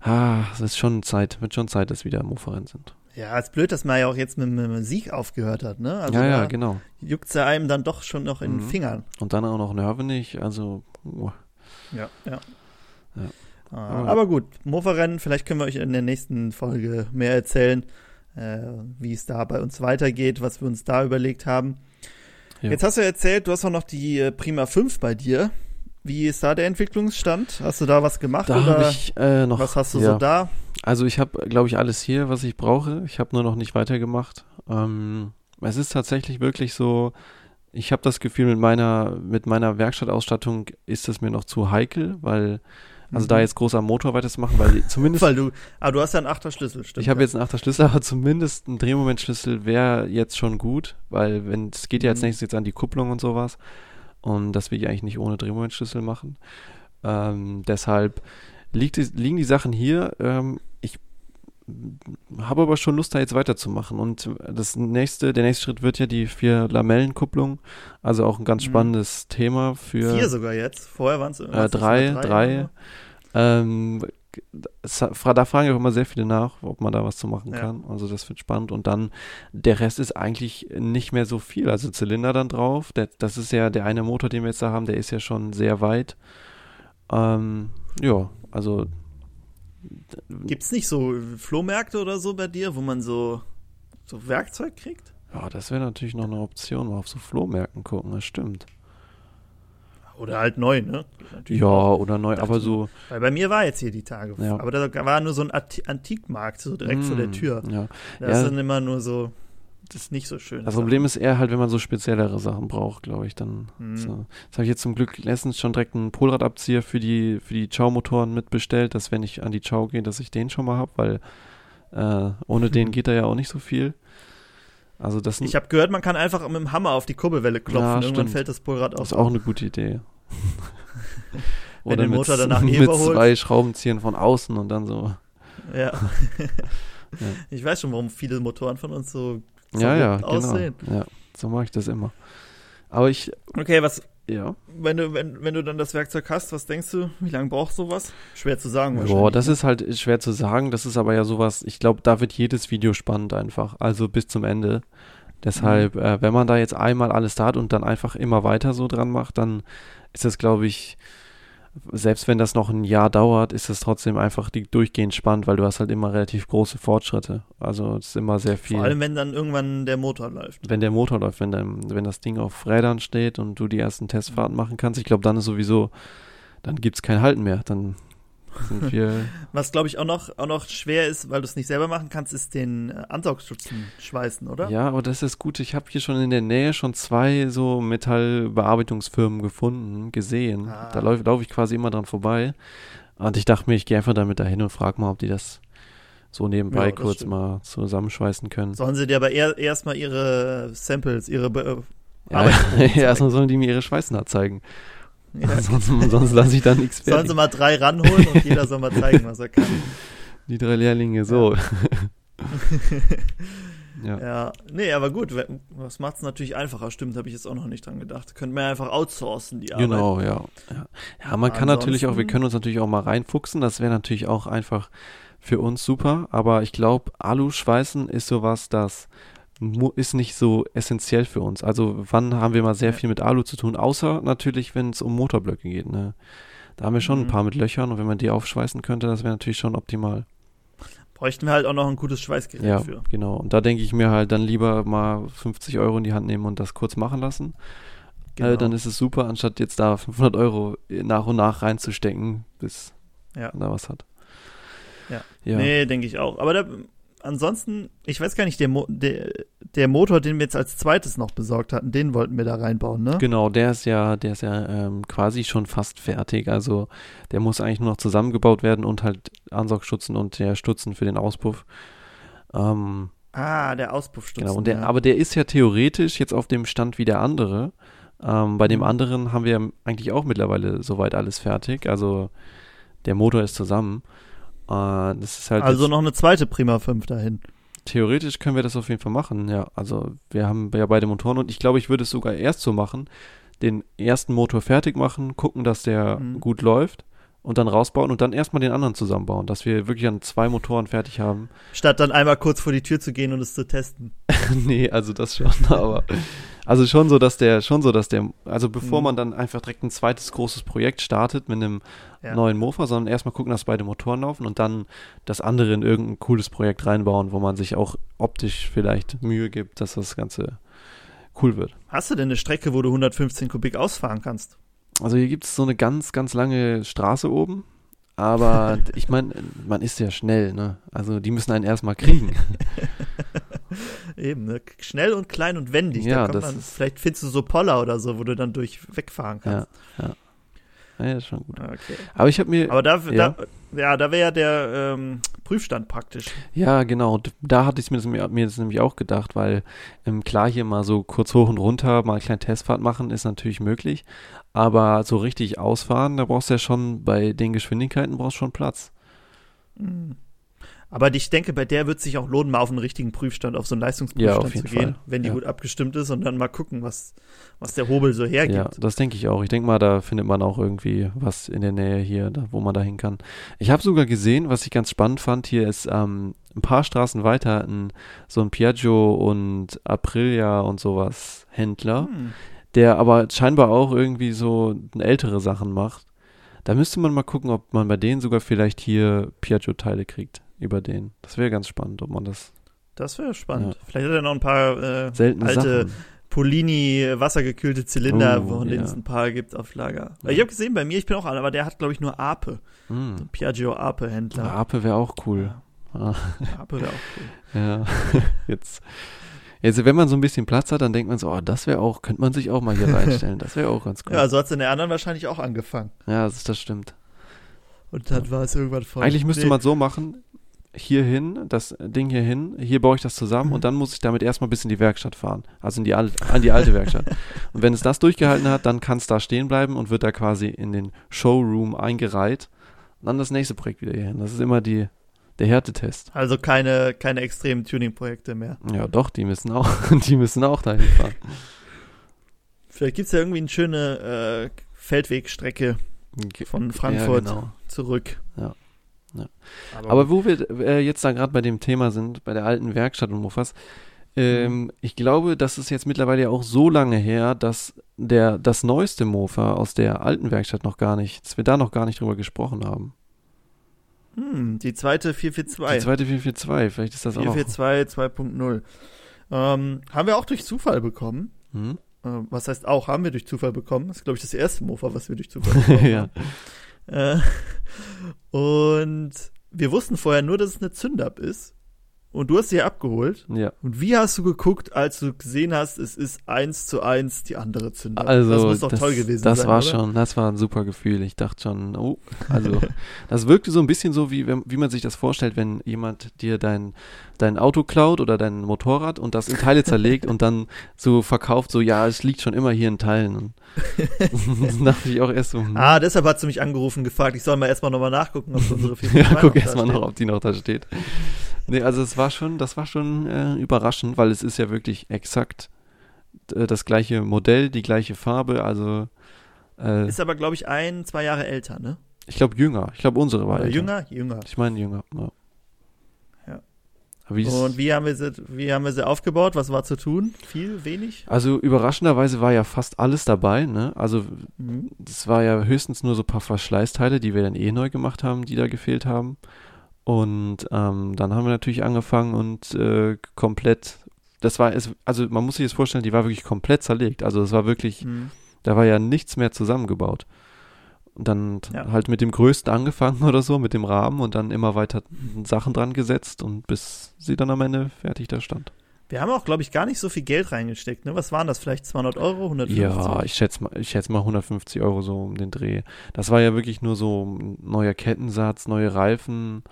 ah, es ist schon Zeit, wird schon Zeit, dass wieder Mofa-Rennen sind. Ja, ist blöd, dass man ja auch jetzt mit, mit dem Sieg aufgehört hat, ne? Also ja, ja, genau. juckt's ja einem dann doch schon noch in den Mhm. Fingern. Und dann auch noch Nervenig, also oh, Ja, ja. Ja. Ah, Aber- aber gut, Mofa-Rennen, vielleicht können wir euch in der nächsten Folge mehr erzählen, äh, wie es da bei uns weitergeht, was wir uns da überlegt haben. Ja. Jetzt hast du ja erzählt, du hast auch noch die äh, Prima 5 bei dir. Wie ist da der Entwicklungsstand? Hast du da was gemacht da oder ich äh, noch. was hast du ja. so da? Also ich habe, glaube ich, alles hier, was ich brauche. Ich habe nur noch nicht weitergemacht. Ähm, es ist tatsächlich wirklich so, ich habe das Gefühl, mit meiner, mit meiner Werkstattausstattung ist es mir noch zu heikel, weil, also Mhm. da jetzt groß am Motor weiterzumachen, weil zumindest, Weil du, ah, du hast ja einen Achterschlüssel, stimmt. ich habe ja. jetzt einen achter Schlüssel, aber zumindest ein Drehmomentschlüssel wäre jetzt schon gut, weil wenn, es geht ja als Mhm. nächstes jetzt an die Kupplung und sowas. und das will ich eigentlich nicht ohne Drehmomentschlüssel machen. Ähm, deshalb liegt, liegen die Sachen hier. Ähm, habe aber schon Lust, da jetzt weiterzumachen. Und das nächste, der nächste Schritt wird ja die vier Lamellenkupplung. Also auch ein ganz Mhm. spannendes Thema für. Vier sogar jetzt. Vorher waren es Äh, drei, drei. Ähm, es- da fragen ja auch immer sehr viele nach, ob man da was zu machen Ja. kann. Also das wird spannend. Und dann der Rest ist eigentlich nicht mehr so viel. Also Zylinder dann drauf. Der, das ist ja der eine Motor, den wir jetzt da haben, der ist ja schon sehr weit. Ähm, ja, also Gibt es nicht so Flohmärkte oder so bei dir, wo man so, so Werkzeug kriegt? ja, das wäre natürlich noch eine Option, mal auf so Flohmärkten gucken, das stimmt. Oder halt neu, ne? Natürlich Ja, oder neu, aber so. Weil bei mir war jetzt hier die Tage. Ja. Aber da war nur so ein Anti Antikmarkt, so direkt vor der mm, Tür. Ja. Das Ja. ist dann immer nur so, das ist nicht so schön. Das Problem ist eher halt, wenn man so speziellere Sachen braucht, glaube ich, dann. Mhm. So. Jetzt habe ich jetzt zum Glück letztens schon direkt einen Polradabzieher für die, für die Chow-Motoren mitbestellt, dass wenn ich an die Chow gehe, dass ich den schon mal habe, weil äh, ohne den geht da ja auch nicht so viel. Also das, Ich habe gehört, man kann einfach mit dem Hammer auf die Kurbelwelle klopfen. Ja, Irgendwann stimmt. fällt das Polrad das aus. ist auch eine gute Idee. Wenn Oder den mit, Motor danach eh mit überholt. zwei Schraubenziehern von außen und dann so. Ja. Ich weiß schon, warum viele Motoren von uns so Ja, ja, verrückt aussehen. genau. Ja, so mache ich das immer. Aber ich, Okay, was, ja. wenn du, wenn, wenn du dann das Werkzeug hast, was denkst du, wie lange brauchst du sowas? Schwer zu sagen Boah, das ne? ist halt schwer zu sagen. Das ist aber ja sowas, ich glaube, da wird jedes Video spannend einfach. Also bis zum Ende. Deshalb, Mhm. äh, wenn man da jetzt einmal alles da hat und dann einfach immer weiter so dran macht, dann ist das, glaube ich, selbst wenn das noch ein Jahr dauert, ist das trotzdem einfach die, durchgehend spannend, weil du hast halt immer relativ große Fortschritte. Also es ist immer sehr viel. Vor allem, wenn dann irgendwann der Motor läuft. wenn der Motor läuft, wenn, dein, wenn das Ding auf Rädern steht und du die ersten Testfahrten Mhm. machen kannst, ich glaube, dann ist sowieso, dann gibt es kein Halten mehr. Dann sind wir Was, glaube ich, auch noch, auch noch schwer ist, weil du es nicht selber machen kannst, ist den äh, Ansaugstutzen schweißen, oder? Ja, aber das ist gut. Ich habe hier schon in der Nähe schon zwei so Metallbearbeitungsfirmen gefunden, gesehen. Ah. Da laufe lauf ich quasi immer dran vorbei. Und ich dachte mir, ich gehe einfach damit dahin und frage mal, ob die das so nebenbei Ja, kurz stimmt. mal zusammenschweißen können. Sollen sie dir aber eher, erstmal ihre Samples, ihre Be Ja, erstmal sollen die mir ihre Schweißnaht zeigen. Ja. sonst sonst lasse ich da nichts Sollen fertig. sie mal drei ranholen und jeder soll mal zeigen, was er kann. Die drei Lehrlinge, so. ja. Ja, nee, aber gut, das macht es natürlich einfacher. Stimmt, habe ich jetzt auch noch nicht dran gedacht. Könnte man ja einfach outsourcen, die Arbeit. Genau, ja. ja. Ja, man kann natürlich auch, wir können uns natürlich auch mal reinfuchsen. Das wäre natürlich auch einfach für uns super. Aber ich glaube, Alu-Schweißen ist sowas, das ist nicht so essentiell für uns. Also wann haben wir mal sehr viel mit Alu zu tun? Außer natürlich, wenn es um Motorblöcke geht. Ne? Da haben wir schon ein Mhm. paar mit Löchern und wenn man die aufschweißen könnte, das wäre natürlich schon optimal. Bräuchten wir halt auch noch ein gutes Schweißgerät Ja, für. genau. Und da denke ich mir halt dann lieber mal 50 Euro in die Hand nehmen und das kurz machen lassen. Genau. Äh, dann ist es super, anstatt jetzt da 500 Euro nach und nach reinzustecken, bis Ja. man da was hat. Ja. Ja. Nee, denke ich auch. Aber da, ansonsten, ich weiß gar nicht, der, Mo der, der Motor, den wir jetzt als zweites noch besorgt hatten, den wollten wir da reinbauen, ne? Genau, der ist ja, der ist ja ähm, quasi schon fast fertig. Also der muss eigentlich nur noch zusammengebaut werden und halt Ansaugstutzen und der Stutzen für den Auspuff. Ähm, Ah, der Auspuffstutzen. genau, der, ja. aber der ist ja theoretisch jetzt auf dem Stand wie der andere. Ähm, bei dem Mhm. anderen haben wir eigentlich auch mittlerweile soweit alles fertig. Also der Motor ist zusammen. Ist halt also noch eine zweite Prima 5 dahin. Theoretisch können wir das auf jeden Fall machen, ja. Also wir haben ja beide Motoren und ich glaube, ich würde es sogar erst so machen, den ersten Motor fertig machen, gucken, dass der Mhm. gut läuft und dann rausbauen und dann erstmal den anderen zusammenbauen, dass wir wirklich an zwei Motoren fertig haben. Statt dann einmal kurz vor die Tür zu gehen und es zu testen. nee, also das schon, aber also schon so, dass der, schon so, dass der, also bevor Mhm. man dann einfach direkt ein zweites großes Projekt startet mit einem Ja. neuen Mofa, sondern erstmal gucken, dass beide Motoren laufen und dann das andere in irgendein cooles Projekt reinbauen, wo man sich auch optisch vielleicht Mühe gibt, dass das Ganze cool wird. Hast du denn eine Strecke, wo du 115 Kubik ausfahren kannst? Also hier gibt es so eine ganz, ganz lange Straße oben, aber ich meine, man ist ja schnell, ne? Also die müssen einen erstmal kriegen. Eben, ne? Schnell und klein und wendig. Ja, da man, vielleicht findest du so Poller oder so, wo du dann durch wegfahren kannst. ja, ja. Ja, das ist schon gut. Okay. Aber ich habe mir. Aber da, Ja. da, ja, da wäre ja der ähm, Prüfstand praktisch. Ja, genau. Da hatte ich mir das, mir das nämlich auch gedacht, weil ähm, klar hier mal so kurz hoch und runter, mal eine kleine Testfahrt machen, ist natürlich möglich. Aber so richtig ausfahren, da brauchst du ja schon bei den Geschwindigkeiten brauchst du schon Platz. Mhm. Aber ich denke, bei der wird sich auch lohnen, mal auf einen richtigen Prüfstand, auf so einen Ja, Leistungsprüfstand jeden zu gehen, Fall. wenn die Ja. gut abgestimmt ist und dann mal gucken, was, was der Hobel so hergibt. Ja, das denke ich auch. Ich denke mal, da findet man auch irgendwie was in der Nähe hier, da, wo man da hin kann. Ich habe sogar gesehen, was ich ganz spannend fand, hier ist ähm, ein paar Straßen weiter ein, so ein Piaggio und Aprilia und sowas Händler. Hm. der aber scheinbar auch irgendwie so ältere Sachen macht. Da müsste man mal gucken, ob man bei denen sogar vielleicht hier Piaggio-Teile kriegt über den. Das wäre ganz spannend, ob man das Das wäre spannend. Vielleicht hat er noch ein paar äh, seltene alte Sachen. Polini wassergekühlte Zylinder, Oh, von denen ja. es ein paar gibt auf Lager. Ja. Ich habe gesehen, bei mir, ich bin auch einer, aber der hat, glaube ich, nur Ape. Hm. Piaggio Ape-Händler. Ape wäre auch cool. Ah, Ape wäre auch cool. ja, jetzt. Jetzt, wenn man so ein bisschen Platz hat, dann denkt man so, oh, das wäre auch, könnte man sich auch mal hier reinstellen. Das wäre auch ganz cool. Ja, so hat es in der anderen wahrscheinlich auch angefangen. Ja, das, das stimmt. Und dann war es irgendwann voll. Eigentlich müsste Nee. man so machen, hier hin, das Ding hier hin, hier baue ich das zusammen und dann muss ich damit erstmal bis in die Werkstatt fahren. Also in die al an die alte Werkstatt. Und wenn es das durchgehalten hat, dann kann es da stehen bleiben und wird da quasi in den Showroom eingereiht. Und dann das nächste Projekt wieder hier hin. Das ist immer die, der Härtetest. Also keine, keine extremen Tuning-Projekte mehr. Ja, doch, die müssen auch, die müssen auch dahin fahren. Vielleicht gibt es ja irgendwie eine schöne äh, Feldwegstrecke von Frankfurt Ja, genau. zurück. Ja. Ja. Aber, Aber wo wir äh, jetzt da gerade bei dem Thema sind, bei der alten Werkstatt und Mofas, ähm, ich glaube, das ist jetzt mittlerweile ja auch so lange her, dass der, das neueste Mofa aus der alten Werkstatt noch gar nicht, dass wir da noch gar nicht drüber gesprochen haben. hm, die zweite 442. Die zweite 442, vielleicht ist das auch noch. 442 2.0. Ähm, haben wir auch durch Zufall bekommen. Hm? Äh, was heißt auch, haben wir durch Zufall bekommen. Das ist, glaube ich, das erste Mofa, was wir durch Zufall bekommen ja. haben. Äh, und wir wussten vorher nur, dass es eine Zündab ist. Und du hast sie abgeholt. ja. Und wie hast du geguckt, als du gesehen hast, es ist eins zu eins die andere Zündab? Also, das muss doch das, toll gewesen das sein. war oder? schon, das war ein super Gefühl. Ich dachte schon, oh, also, das wirkte so ein bisschen so, wie, wie man sich das vorstellt, wenn jemand dir dein, dein Auto klaut oder dein Motorrad und das in Teile zerlegt und dann so verkauft, so, ja, es liegt schon immer hier in Teilen. Und dann dachte ich auch erst so, hm, Ah, deshalb hat sie mich angerufen, gefragt, ich soll mal erstmal nochmal nachgucken, ob unsere ja, 442 guck da erst mal steht. noch, ob die noch da steht. Nee, also es war schon, das war schon äh, überraschend, weil es ist ja wirklich exakt äh, das gleiche Modell, die gleiche Farbe, also äh, Ist aber, glaube ich, ein, zwei Jahre älter, ne? ich glaube jünger. Ich glaube unsere war Oder älter. jünger? Jünger. Ich meine jünger. Ja. Wie Und wie haben, wir sie, wie haben wir sie aufgebaut? Was war zu tun? Viel, wenig? also überraschenderweise war ja fast alles dabei, ne? Also Mhm. es war ja höchstens nur so ein paar Verschleißteile, die wir dann eh neu gemacht haben, die da gefehlt haben. Und ähm, dann haben wir natürlich angefangen und äh, komplett, das war es, also man muss sich das vorstellen, die war wirklich komplett zerlegt. Also es war wirklich, Mhm. da war ja nichts mehr zusammengebaut. Und dann Ja. halt mit dem Größten angefangen oder so, mit dem Rahmen und dann immer weiter Sachen dran gesetzt und bis sie dann am Ende fertig da stand. Wir haben auch, glaube ich, gar nicht so viel Geld reingesteckt, ne? Was waren das? Vielleicht 200 Euro? 150? Ja, ich schätze mal, ich schätze mal 150 Euro so um den Dreh. Das war ja wirklich nur so ein neuer Kettensatz, neue Reifen,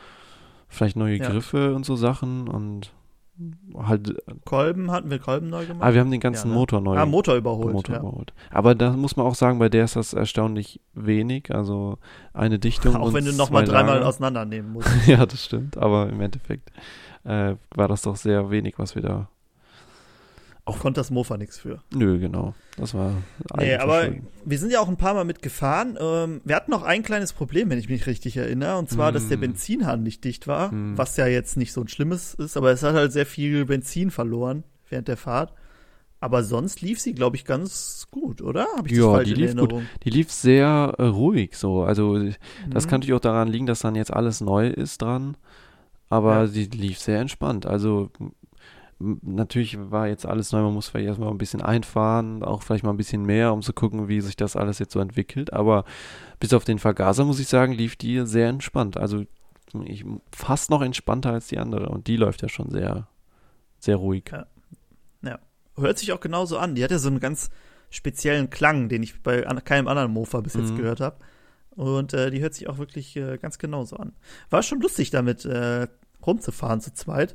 vielleicht neue Ja. Griffe und so Sachen und halt, Kolben hatten wir Kolben neu gemacht? ah, wir haben den ganzen Ja, ne? Motor neu ah, Motor überholt. Motor ja. überholt. Aber da muss man auch sagen, bei der ist das erstaunlich wenig, also eine Dichtung Auch wenn du nochmal dreimal auseinandernehmen musst. ja, das stimmt, aber im Endeffekt äh, war das doch sehr wenig, was wir da, Auch konnte das Mofa nichts für. nö, genau, das war Nee, aber wir sind ja auch ein paar Mal mitgefahren. Ähm, wir hatten noch ein kleines Problem, wenn ich mich richtig erinnere. Und zwar, dass der Mm. Benzinhahn nicht dicht war. Mm. Was ja jetzt nicht so ein schlimmes ist, aber es hat halt sehr viel Benzin verloren während der Fahrt. Aber sonst lief sie, glaube ich, ganz gut, oder? Habe ich das Ja, die in lief gut. Erinnerung? Die lief sehr äh, ruhig so. Also das Mhm. kann natürlich auch daran liegen, dass dann jetzt alles neu ist dran. Aber Ja. sie lief sehr entspannt. Also natürlich war jetzt alles neu. Man muss vielleicht erstmal ein bisschen einfahren, auch vielleicht mal ein bisschen mehr, um zu gucken, wie sich das alles jetzt so entwickelt. Aber bis auf den Vergaser, muss ich sagen, lief die sehr entspannt. Also ich, fast noch entspannter als die andere. Und die läuft ja schon sehr, sehr ruhig. Hört sich auch genauso an. Die hat ja so einen ganz speziellen Klang, den ich bei keinem anderen Mofa bis jetzt Mhm. gehört habe. Und äh, die hört sich auch wirklich äh, ganz genauso an. War schon lustig, damit äh, rumzufahren zu zweit.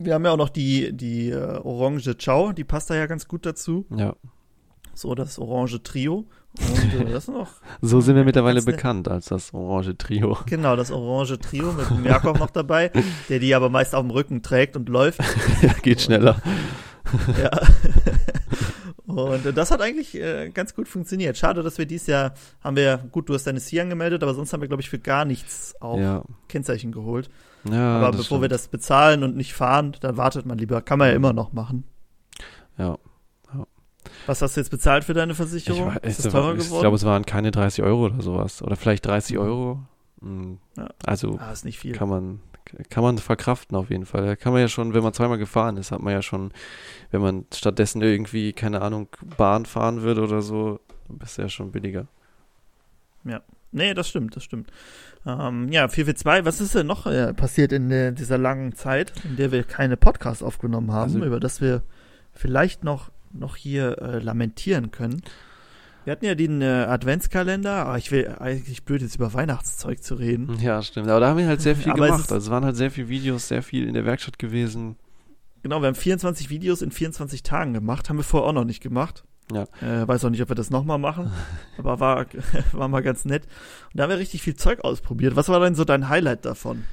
Wir haben ja auch noch die, die äh, Orange Ciao, die passt da ja ganz gut dazu. Ja. So das Orange Trio. Und äh, das noch. so sind wir mittlerweile bekannt als das Orange Trio. Genau, das Orange Trio mit dem Jakob noch dabei, der die aber meist auf dem Rücken trägt und läuft. ja, geht schneller. ja. Und das hat eigentlich äh, ganz gut funktioniert. Schade, dass wir dieses Jahr haben wir, gut, du hast deine C angemeldet, aber sonst haben wir, glaube ich, für gar nichts auch Ja. Kennzeichen geholt. Ja, aber bevor wir stimmt. das bezahlen und nicht fahren, dann wartet man lieber. Kann man ja immer noch machen. Ja. Was hast du jetzt bezahlt für deine Ich, Versicherung? weiß- Ist ich, das teurer ich geworden? glaube, es waren keine 30 Euro oder sowas. Oder vielleicht 30 Euro. Hm. Ja. Also ah, ist nicht viel. kann man, kann man verkraften auf jeden Fall. Da kann man ja schon, wenn man zweimal gefahren ist, hat man ja schon, wenn man stattdessen irgendwie, keine Ahnung, Bahn fahren würde oder so, dann bist du ja schon billiger. Nee, das stimmt, das stimmt. Ähm, ja, 442, was ist denn noch äh, passiert in der, dieser langen Zeit, in der wir keine Podcasts aufgenommen haben, Also- über das wir vielleicht noch, noch hier äh, lamentieren können? Wir hatten ja den äh, Adventskalender, aber ich will eigentlich blöd, jetzt über Weihnachtszeug zu reden. Ja, stimmt. Aber da haben wir halt sehr viel Aber es gemacht. ist- Also es waren halt sehr viele Videos, sehr viel in der Werkstatt gewesen. Genau, wir haben 24 Videos in 24 Tagen gemacht, haben wir vorher auch noch nicht gemacht. Ja. Äh, weiß auch nicht, ob wir das nochmal machen, aber war, war mal ganz nett. Und da haben wir richtig viel Zeug ausprobiert. Was war denn so dein Highlight davon?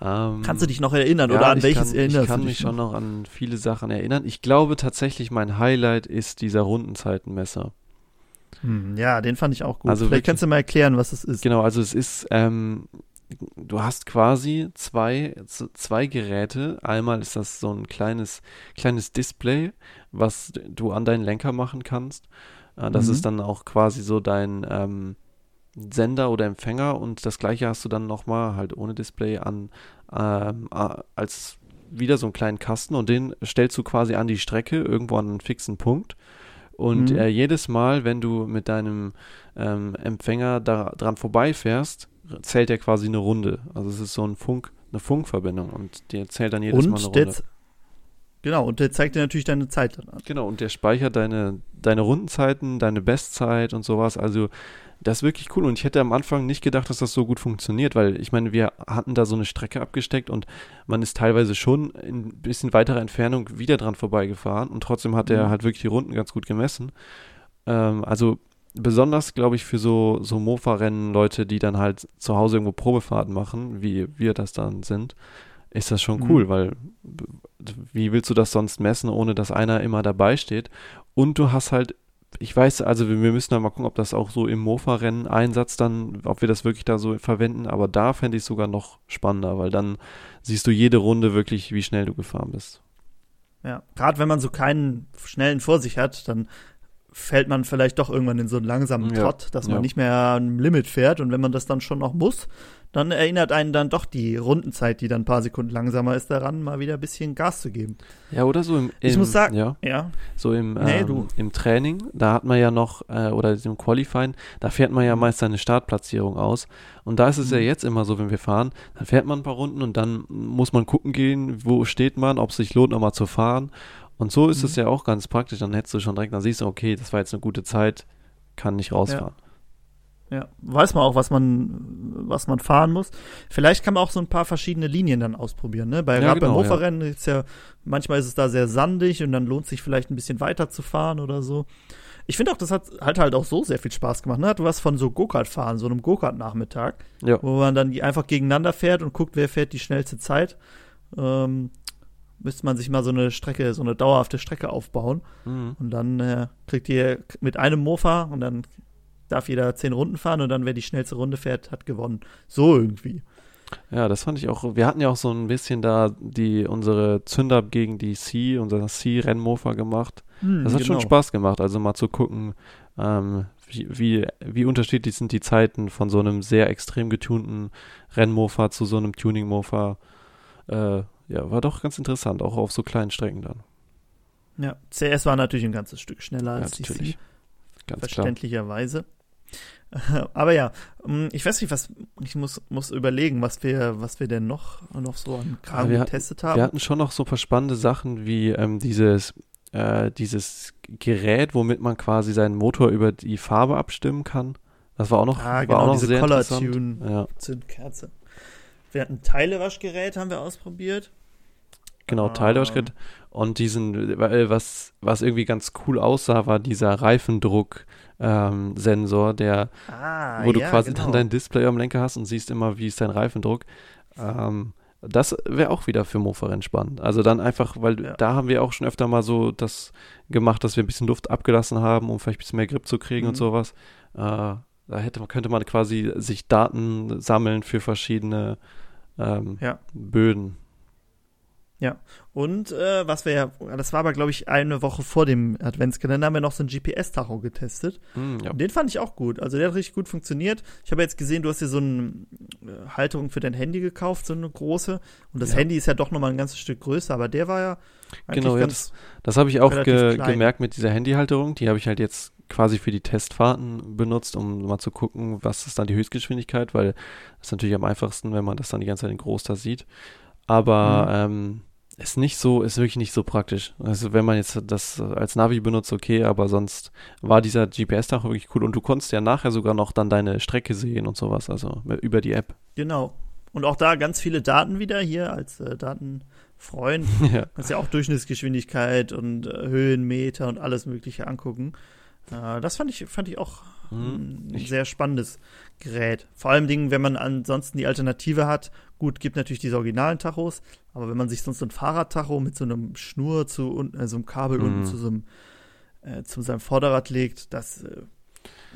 Ähm, Kannst du dich noch erinnern ja, oder an welches kann, erinnerst Ich kann du mich dich schon noch an viele Sachen erinnern. Ich glaube tatsächlich, mein Highlight ist dieser Rundenzeitenmesser. Hm, ja, den fand ich auch gut. Also Vielleicht wirklich- kannst du mal erklären, was es ist. Genau, also es ist, ähm, du hast quasi zwei, zwei Geräte. Einmal ist das so ein kleines, kleines Display, was du an deinen Lenker machen kannst. Äh, das Mhm. ist dann auch quasi so dein ähm, Sender oder Empfänger und das gleiche hast du dann nochmal halt ohne Display an ähm, als wieder so einen kleinen Kasten und den stellst du quasi an die Strecke irgendwo an einen fixen Punkt. Und Mhm. äh, jedes Mal, wenn du mit deinem ähm, Empfänger da, dran vorbeifährst, zählt er quasi eine Runde. Also es ist so ein Funk, eine Funkverbindung und der zählt dann jedes Mal eine Und Runde. genau, und der zeigt dir natürlich deine Zeit dann an. Genau, und der speichert deine, deine Rundenzeiten, deine Bestzeit und sowas. Also das ist wirklich cool. Und ich hätte am Anfang nicht gedacht, dass das so gut funktioniert, weil ich meine, wir hatten da so eine Strecke abgesteckt und man ist teilweise schon in ein bisschen weiterer Entfernung wieder dran vorbeigefahren und trotzdem hat er Mhm. halt wirklich die Runden ganz gut gemessen. Ähm, also besonders, glaube ich, für so, so Mofa-Rennen, Leute, die dann halt zu Hause irgendwo Probefahrten machen, wie wir das dann sind, ist das schon Mhm. cool, weil wie willst du das sonst messen, ohne dass einer immer dabei steht? Und du hast halt, ich weiß, also wir, müssen da mal gucken, ob das auch so im Mofa-Rennen Einsatz dann, ob wir das wirklich da so verwenden, aber da fände ich es sogar noch spannender, weil dann siehst du jede Runde wirklich, wie schnell du gefahren bist. Ja, gerade wenn man so keinen schnellen vor sich hat, dann fällt man vielleicht doch irgendwann in so einen langsamen Ja, Trott, dass man ja. nicht mehr am Limit fährt. Und wenn man das dann schon noch muss, dann erinnert einen dann doch die Rundenzeit, die dann ein paar Sekunden langsamer ist, daran, mal wieder ein bisschen Gas zu geben. Ja, oder so im, im Ich muss sagen- ja, Ja, so im, Nee, ähm, du. im Training, da hat man ja noch, äh, oder im Qualifying, da fährt man ja meist seine Startplatzierung aus. Und da ist es ja Mhm. jetzt immer so, wenn wir fahren, dann fährt man ein paar Runden und dann muss man gucken gehen, wo steht man, ob es sich lohnt, nochmal zu fahren. Und so ist es Mhm. ja auch ganz praktisch. Dann hättest du schon direkt, dann siehst du, okay, das war jetzt eine gute Zeit, kann nicht rausfahren. ja. Weiß man auch, was man, was man fahren muss. Vielleicht kann man auch so ein paar verschiedene Linien dann ausprobieren, ne? Bei, Ja, genau, beim Mofa-Rennen ist ja, manchmal ist es da sehr sandig und dann lohnt sich vielleicht ein bisschen weiter zu fahren oder so. Ich finde auch, das hat halt halt auch so sehr viel Spaß gemacht. Ne? Hat was von so Go-Kart fahren, so einem Go-Kart-Nachmittag, Ja. wo man dann einfach gegeneinander fährt und guckt, wer fährt die schnellste Zeit. Ähm, müsste man sich mal so eine Strecke, so eine dauerhafte Strecke aufbauen. Mhm. Und dann äh, kriegt ihr mit einem Mofa und dann darf jeder zehn Runden fahren und dann wer die schnellste Runde fährt, hat gewonnen. So irgendwie. Ja, das fand ich auch. Wir hatten ja auch so ein bisschen da die unsere Zünder gegen die C, unser C-Rennmofa gemacht. Hm, Das hat genau. schon Spaß gemacht, also mal zu gucken, ähm, wie, wie, wie unterschiedlich sind die Zeiten von so einem sehr extrem getunten Rennmofa zu so einem Tuning-Mofa. Äh, ja, war doch ganz interessant, auch auf so kleinen Strecken dann. Ja, CS war natürlich ein ganzes Stück schneller Ja, als die natürlich. C, Ganz klar. verständlicherweise. Aber ja, ähm, ich weiß nicht, was ich muss, muss überlegen, was wir, was wir denn noch, noch so an Kram wir hatten- getestet haben. Wir hatten schon noch so ein paar spannende Sachen wie ähm, dieses, äh, dieses Gerät, womit man quasi seinen Motor über die Farbe abstimmen kann. Das war auch noch, Ah, war genau, auch noch diese sehr Color. Tune Ja, Zündkerze. Wir hatten Teilewaschgerät, haben wir ausprobiert. Genau, Ah. Teilerschritt. Und diesen, weil was, was irgendwie ganz cool aussah, war dieser Reifendruck-Sensor, der Ah, wo du ja, quasi genau. dann dein Display am Lenker hast und siehst immer, wie ist dein Reifendruck. Ähm, das wäre auch wieder für Mofa-Rennen spannend. Also dann einfach, weil Ja. da haben wir auch schon öfter mal so das gemacht, dass wir ein bisschen Luft abgelassen haben, um vielleicht ein bisschen mehr Grip zu kriegen und Mhm. sowas. Äh, da hätte, könnte man quasi sich Daten sammeln für verschiedene ähm, Ja. Böden. Und äh, was wir ja, das war aber, glaube ich, eine Woche vor dem Adventskalender, haben wir noch so ein GPS-Tacho getestet. Hm, ja. Den fand ich auch gut. Also der hat richtig gut funktioniert. Ich habe jetzt gesehen, du hast dir so eine äh, Halterung für dein Handy gekauft, so eine große. Und das Ja. Handy ist ja doch nochmal ein ganzes Stück größer, aber der war ja Genau, ja, ganz. Das habe ich auch ge klein. gemerkt mit dieser Handyhalterung. Die habe ich halt jetzt quasi für die Testfahrten benutzt, um mal zu gucken, was ist dann die Höchstgeschwindigkeit, weil das ist natürlich am einfachsten, wenn man das dann die ganze Zeit in groß da sieht. Aber ähm, ist nicht so, ist wirklich nicht so praktisch. Also wenn man jetzt das als Navi benutzt, okay, aber sonst war dieser GPS-Tacho wirklich cool und du konntest ja nachher sogar noch dann deine Strecke sehen und sowas, also über die App. Genau. Und auch da ganz viele Daten wieder hier als äh, Datenfreund. ja. Kannst ja auch Durchschnittsgeschwindigkeit und äh, Höhenmeter und alles Mögliche angucken. Äh, das fand ich, fand ich auch Mhm. ein sehr spannendes Gerät. Vor allem Dingen, wenn man ansonsten die Alternative hat. Gut, gibt natürlich diese originalen Tachos, aber wenn man sich sonst so ein Fahrradtacho mit so einem Schnur zu unten, äh, so einem Kabel Mhm. unten zu so einem, äh, zu seinem Vorderrad legt, das, äh,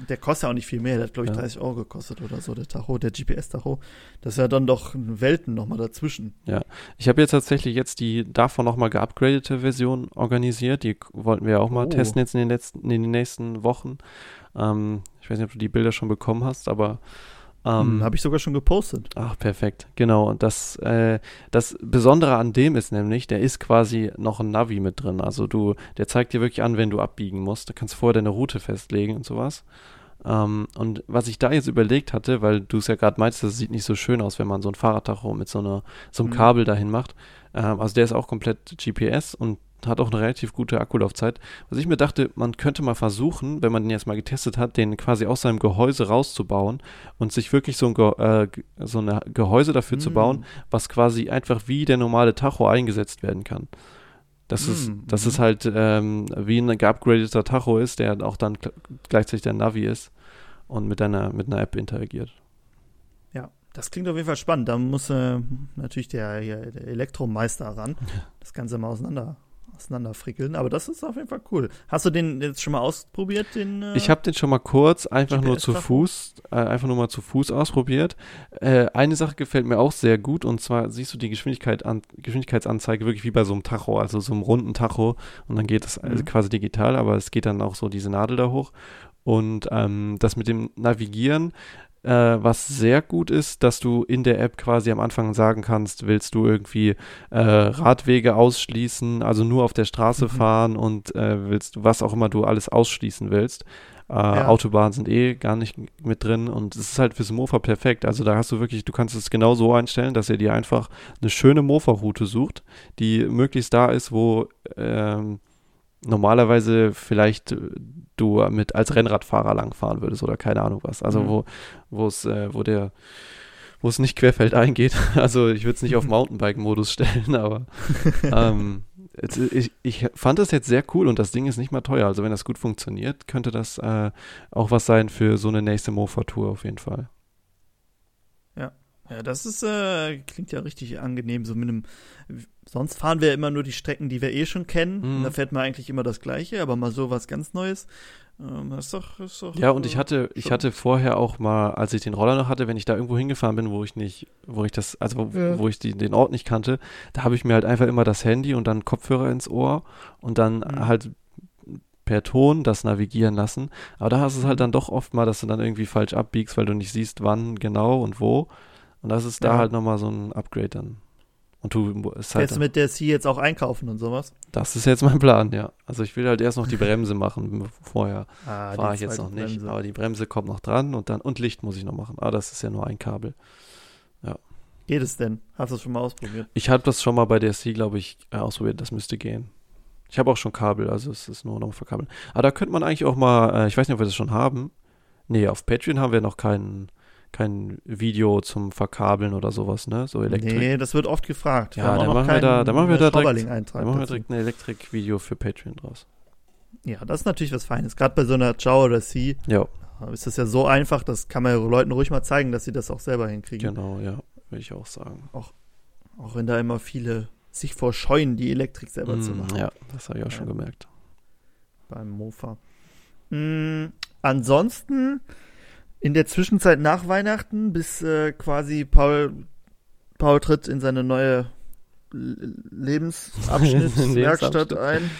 der kostet ja auch nicht viel mehr. Der hat, glaube ich, Ja. 30 Euro gekostet oder so, der Tacho, der GPS-Tacho. Das ist ja dann doch Welten nochmal dazwischen. Ich habe jetzt tatsächlich jetzt die davon nochmal geupgradete Version organisiert. Die wollten wir ja auch mal Oh. testen jetzt in den letzten, in den nächsten Wochen. Ähm, ich weiß nicht, ob du die Bilder schon bekommen hast, aber ähm, Hm, Habe ich sogar schon gepostet. Ach, perfekt. Genau. Und das, äh, das Besondere an dem ist nämlich, der ist quasi noch ein Navi mit drin. Also du, der zeigt dir wirklich an, wenn du abbiegen musst. Du kannst vorher deine Route festlegen und sowas. Ähm, und was ich da jetzt überlegt hatte, weil du es ja gerade meinst, das sieht nicht so schön aus, wenn man so ein Fahrradtacho mit so, einer, so einem Mhm. Kabel dahin macht. Ähm, also der ist auch komplett GPS und hat auch eine relativ gute Akkulaufzeit. Was ich mir dachte, man könnte mal versuchen, wenn man den jetzt mal getestet hat, den quasi aus seinem Gehäuse rauszubauen und sich wirklich so ein Ge äh, so eine Gehäuse dafür zu Hm. bauen, was quasi einfach wie der normale Tacho eingesetzt werden kann. Das ist, Mm, das mhm. ist halt ähm, wie ein geupgradeter Tacho ist, der auch dann gl- gleichzeitig der Navi ist und mit einer, mit einer App interagiert. Ja, das klingt auf jeden Fall spannend. Da muss äh, natürlich der, der Elektromeister ran, das Ganze mal auseinander, auseinanderfrickeln. Aber das ist auf jeden Fall cool. Hast du den jetzt schon mal ausprobiert? Den, äh, Ich habe den schon mal kurz einfach nur zu? Fuß, äh, einfach nur mal zu Fuß ausprobiert. Äh, eine Sache gefällt mir auch sehr gut und zwar siehst du die Geschwindigkeit an, Geschwindigkeitsanzeige wirklich wie bei so einem Tacho, also so einem runden Tacho und dann geht es also Mhm. quasi digital, aber es geht dann auch so diese Nadel da hoch und ähm, das mit dem Navigieren äh, was sehr gut ist, dass du in der App quasi am Anfang sagen kannst, willst du irgendwie äh, Radwege ausschließen, also nur auf der Straße Mhm. fahren und äh, willst du, was auch immer du alles ausschließen willst. Äh, Ja. Autobahnen sind eh gar nicht mit drin und es ist halt fürs Mofa perfekt. Also da hast du wirklich, du kannst es genau so einstellen, dass er dir einfach eine schöne Mofa-Route sucht, die möglichst da ist, wo ähm, normalerweise vielleicht du mit als Rennradfahrer langfahren würdest oder keine Ahnung was. Also Mhm. wo, wo es, äh, wo der wo es nicht querfeldein geht. Also ich würde es nicht auf Mountainbike-Modus stellen, aber ähm, ich, ich fand das jetzt sehr cool und das Ding ist nicht mal teuer. Also wenn das gut funktioniert, könnte das äh, auch was sein für so eine nächste Mofa-Tour auf jeden Fall. Ja, das ist, äh, klingt ja richtig angenehm, so mit einem, sonst fahren wir immer nur die Strecken, die wir eh schon kennen. Mhm. Und da fährt man eigentlich immer das Gleiche, aber mal so was ganz Neues. Ähm, das ist doch, ist doch. Ja, und ich äh, hatte, ich schon. hatte vorher auch mal, als ich den Roller noch hatte, wenn ich da irgendwo hingefahren bin, wo ich nicht, wo ich das, also wo, Ja. wo ich die, den Ort nicht kannte, da habe ich mir halt einfach immer das Handy und dann Kopfhörer ins Ohr und dann Mhm. halt per Ton das navigieren lassen. Aber da hast du es halt dann doch oft mal, dass du dann irgendwie falsch abbiegst, weil du nicht siehst, wann genau und wo. Und das ist da Ja. halt nochmal so ein Upgrade dann. Und du ist halt, du mit der C jetzt auch einkaufen und sowas? das ist jetzt mein Plan, ja. Also ich will halt erst noch die Bremse machen vorher. Ah, Fahre ich jetzt noch nicht, Bremse. aber die Bremse kommt noch dran und dann und Licht muss ich noch machen. Ah, das ist ja nur ein Kabel. Geht es denn? Hast du es schon mal ausprobiert? Ich habe das schon mal bei der C, glaube ich, äh, ausprobiert. Das müsste gehen. Ich habe auch schon Kabel, also es ist nur noch verkabeln. Aber da könnte man eigentlich auch mal, äh, ich weiß nicht, ob wir das schon haben, Nee, auf Patreon haben wir noch kein, kein Video zum Verkabeln oder sowas, ne? So Elektrik. Nee, das wird oft gefragt. Ja, dann machen wir da- dann machen wir da direkt- Dann machen wir direkt ein Elektrik-Video für Patreon draus. Ja, das ist natürlich was Feines. Gerade bei so einer Ciao oder Si Ja, ist das ja so einfach, das kann man ja Leuten ruhig mal zeigen, dass sie das auch selber hinkriegen. genau, ja, würde ich auch sagen. Auch wenn da immer viele sich vorscheuen, die Elektrik selber zu Mm, machen ja, das habe ich auch schon Ja. gemerkt. beim Mofa. Mm, ansonsten in der Zwischenzeit nach Weihnachten, bis äh, quasi Paul, Paul tritt in seine neue L- Lebensabschnitt, Lebensabschnitt. Werkstatt ein,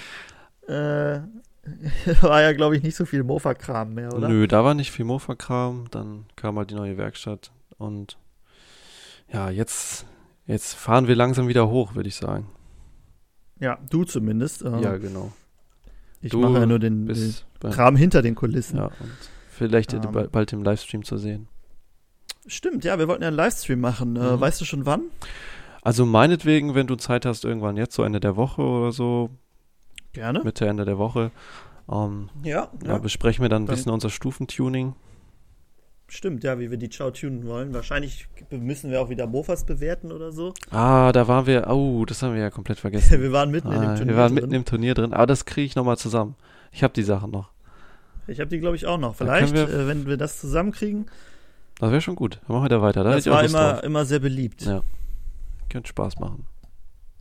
äh, war ja, glaube ich, nicht so viel Mofa-Kram mehr, oder? Nö, da war nicht viel Mofa-Kram, dann kam halt die neue Werkstatt und ja, jetzt, jetzt fahren wir langsam wieder hoch, würde ich sagen. Ja, du zumindest. Äh, Ja, genau. ich du mache ja nur den, den Kram hinter den Kulissen. ja, und vielleicht Ähm. ba- bald im Livestream zu sehen. Stimmt, ja, wir wollten ja einen Livestream machen. Äh, Mhm. weißt du schon wann? Also meinetwegen, wenn du Zeit hast, irgendwann jetzt, so Ende der Woche oder so, Gerne. Mitte, Ende der Woche, ähm, Ja, ja. besprechen wir dann ein Dann- bisschen unser Stufentuning. Stimmt, ja, wie wir die Ciao tunen wollen. Wahrscheinlich müssen wir auch wieder Mofas bewerten oder so. Ah, da waren wir, oh, das haben wir ja komplett vergessen. wir waren mitten in dem Ah, Turnier wir waren drin. mitten im Turnier drin, aber das kriege ich nochmal zusammen. Ich habe die Sachen noch. Ich habe die, glaube ich, auch noch. Vielleicht, wir- äh, wenn wir das zusammenkriegen. Das wäre schon gut. Dann machen wir da weiter. Da das war immer, drauf. immer sehr beliebt. Ja. Könnte Spaß machen.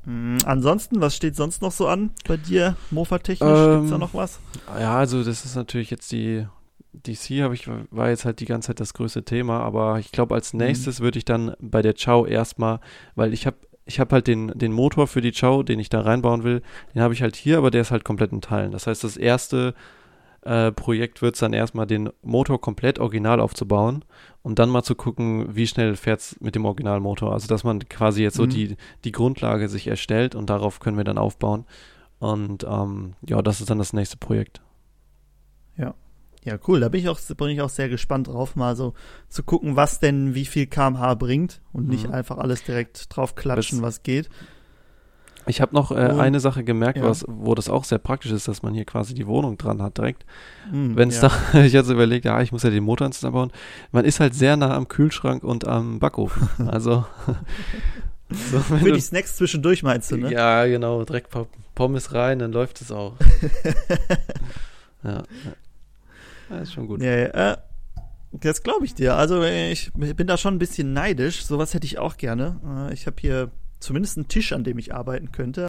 Mm, ansonsten, was steht sonst noch so an bei dir, Mofa-technisch? Ähm, Gibt's da noch was? Ja, also das ist natürlich jetzt die DC habe ich war jetzt halt die ganze Zeit das größte Thema, aber ich glaube als Mhm. nächstes würde ich dann bei der Chow erstmal, weil ich habe ich habe halt den den Motor für die Chow, den ich da reinbauen will, den habe ich halt hier, aber der ist halt komplett in Teilen. Das heißt, das erste äh, Projekt wird es dann erstmal den Motor komplett original aufzubauen und dann mal zu gucken, wie schnell fährt es mit dem Originalmotor. Also dass man quasi jetzt so Mhm. die, die Grundlage sich erstellt und darauf können wir dann aufbauen. Und ähm, ja, das ist dann das nächste Projekt. Ja, cool. Da bin ich auch, bin ich auch sehr gespannt drauf, mal so zu gucken, was denn wie viel kmh bringt und nicht Mhm. einfach alles direkt drauf klatschen, was geht. Ich habe noch äh, eine Sache gemerkt, ja. was, wo das auch sehr praktisch ist, dass man hier quasi die Wohnung dran hat direkt. Mm, Wenn es ja. da, ich hatte so überlegt, ja, ich muss ja den Motor zusammenbauen. Man ist halt sehr nah am Kühlschrank und am Backofen. Also, so, Für die Snacks zwischendurch meinst du, ne? ja, genau, direkt Pommes rein, dann läuft es auch. ja, ja. ist schon gut. Ja, ja, äh, das glaube ich dir. Also ich bin da schon ein bisschen neidisch. Sowas hätte ich auch gerne. Äh, Ich habe hier zumindest einen Tisch, an dem ich arbeiten könnte.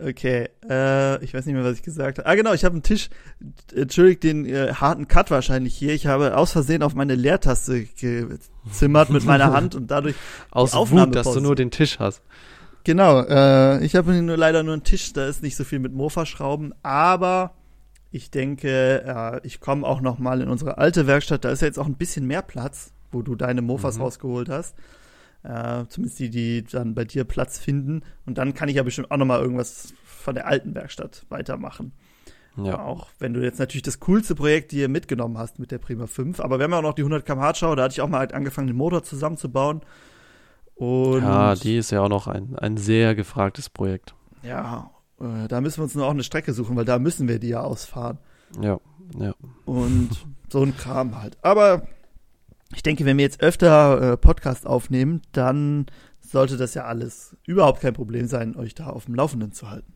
Okay, äh, ich weiß nicht mehr, was ich gesagt habe. Ah, genau, ich habe einen Tisch. Entschuldigt den äh, harten Cut wahrscheinlich hier. Ich habe aus Versehen auf meine Leertaste gezimmert mit meiner Hand und dadurch. Aus Aufnahme Wut, dass du nur den Tisch hast. Genau, äh, ich habe nur leider nur einen Tisch. Da ist nicht so viel mit Mofa-Schrauben, aber ich denke, äh, ich komme auch noch mal in unsere alte Werkstatt. Da ist ja jetzt auch ein bisschen mehr Platz, wo du deine Mofas Mhm. rausgeholt hast. Äh, zumindest die, die dann bei dir Platz finden. Und dann kann ich ja bestimmt auch noch mal irgendwas von der alten Werkstatt weitermachen. Ja. Auch wenn du jetzt natürlich das coolste Projekt hier mitgenommen hast mit der Prima 5. Aber wir haben ja auch noch die 100 km/h Schau. Da hatte ich auch mal halt angefangen, den Motor zusammenzubauen. Und ja, die ist ja auch noch ein, ein sehr gefragtes Projekt. Ja, äh, da müssen wir uns nur auch eine Strecke suchen, weil da müssen wir die ja ausfahren. Ja, ja. Und so ein Kram halt. Aber ich denke, wenn wir jetzt öfter äh, Podcast aufnehmen, dann sollte das ja alles überhaupt kein Problem sein, euch da auf dem Laufenden zu halten.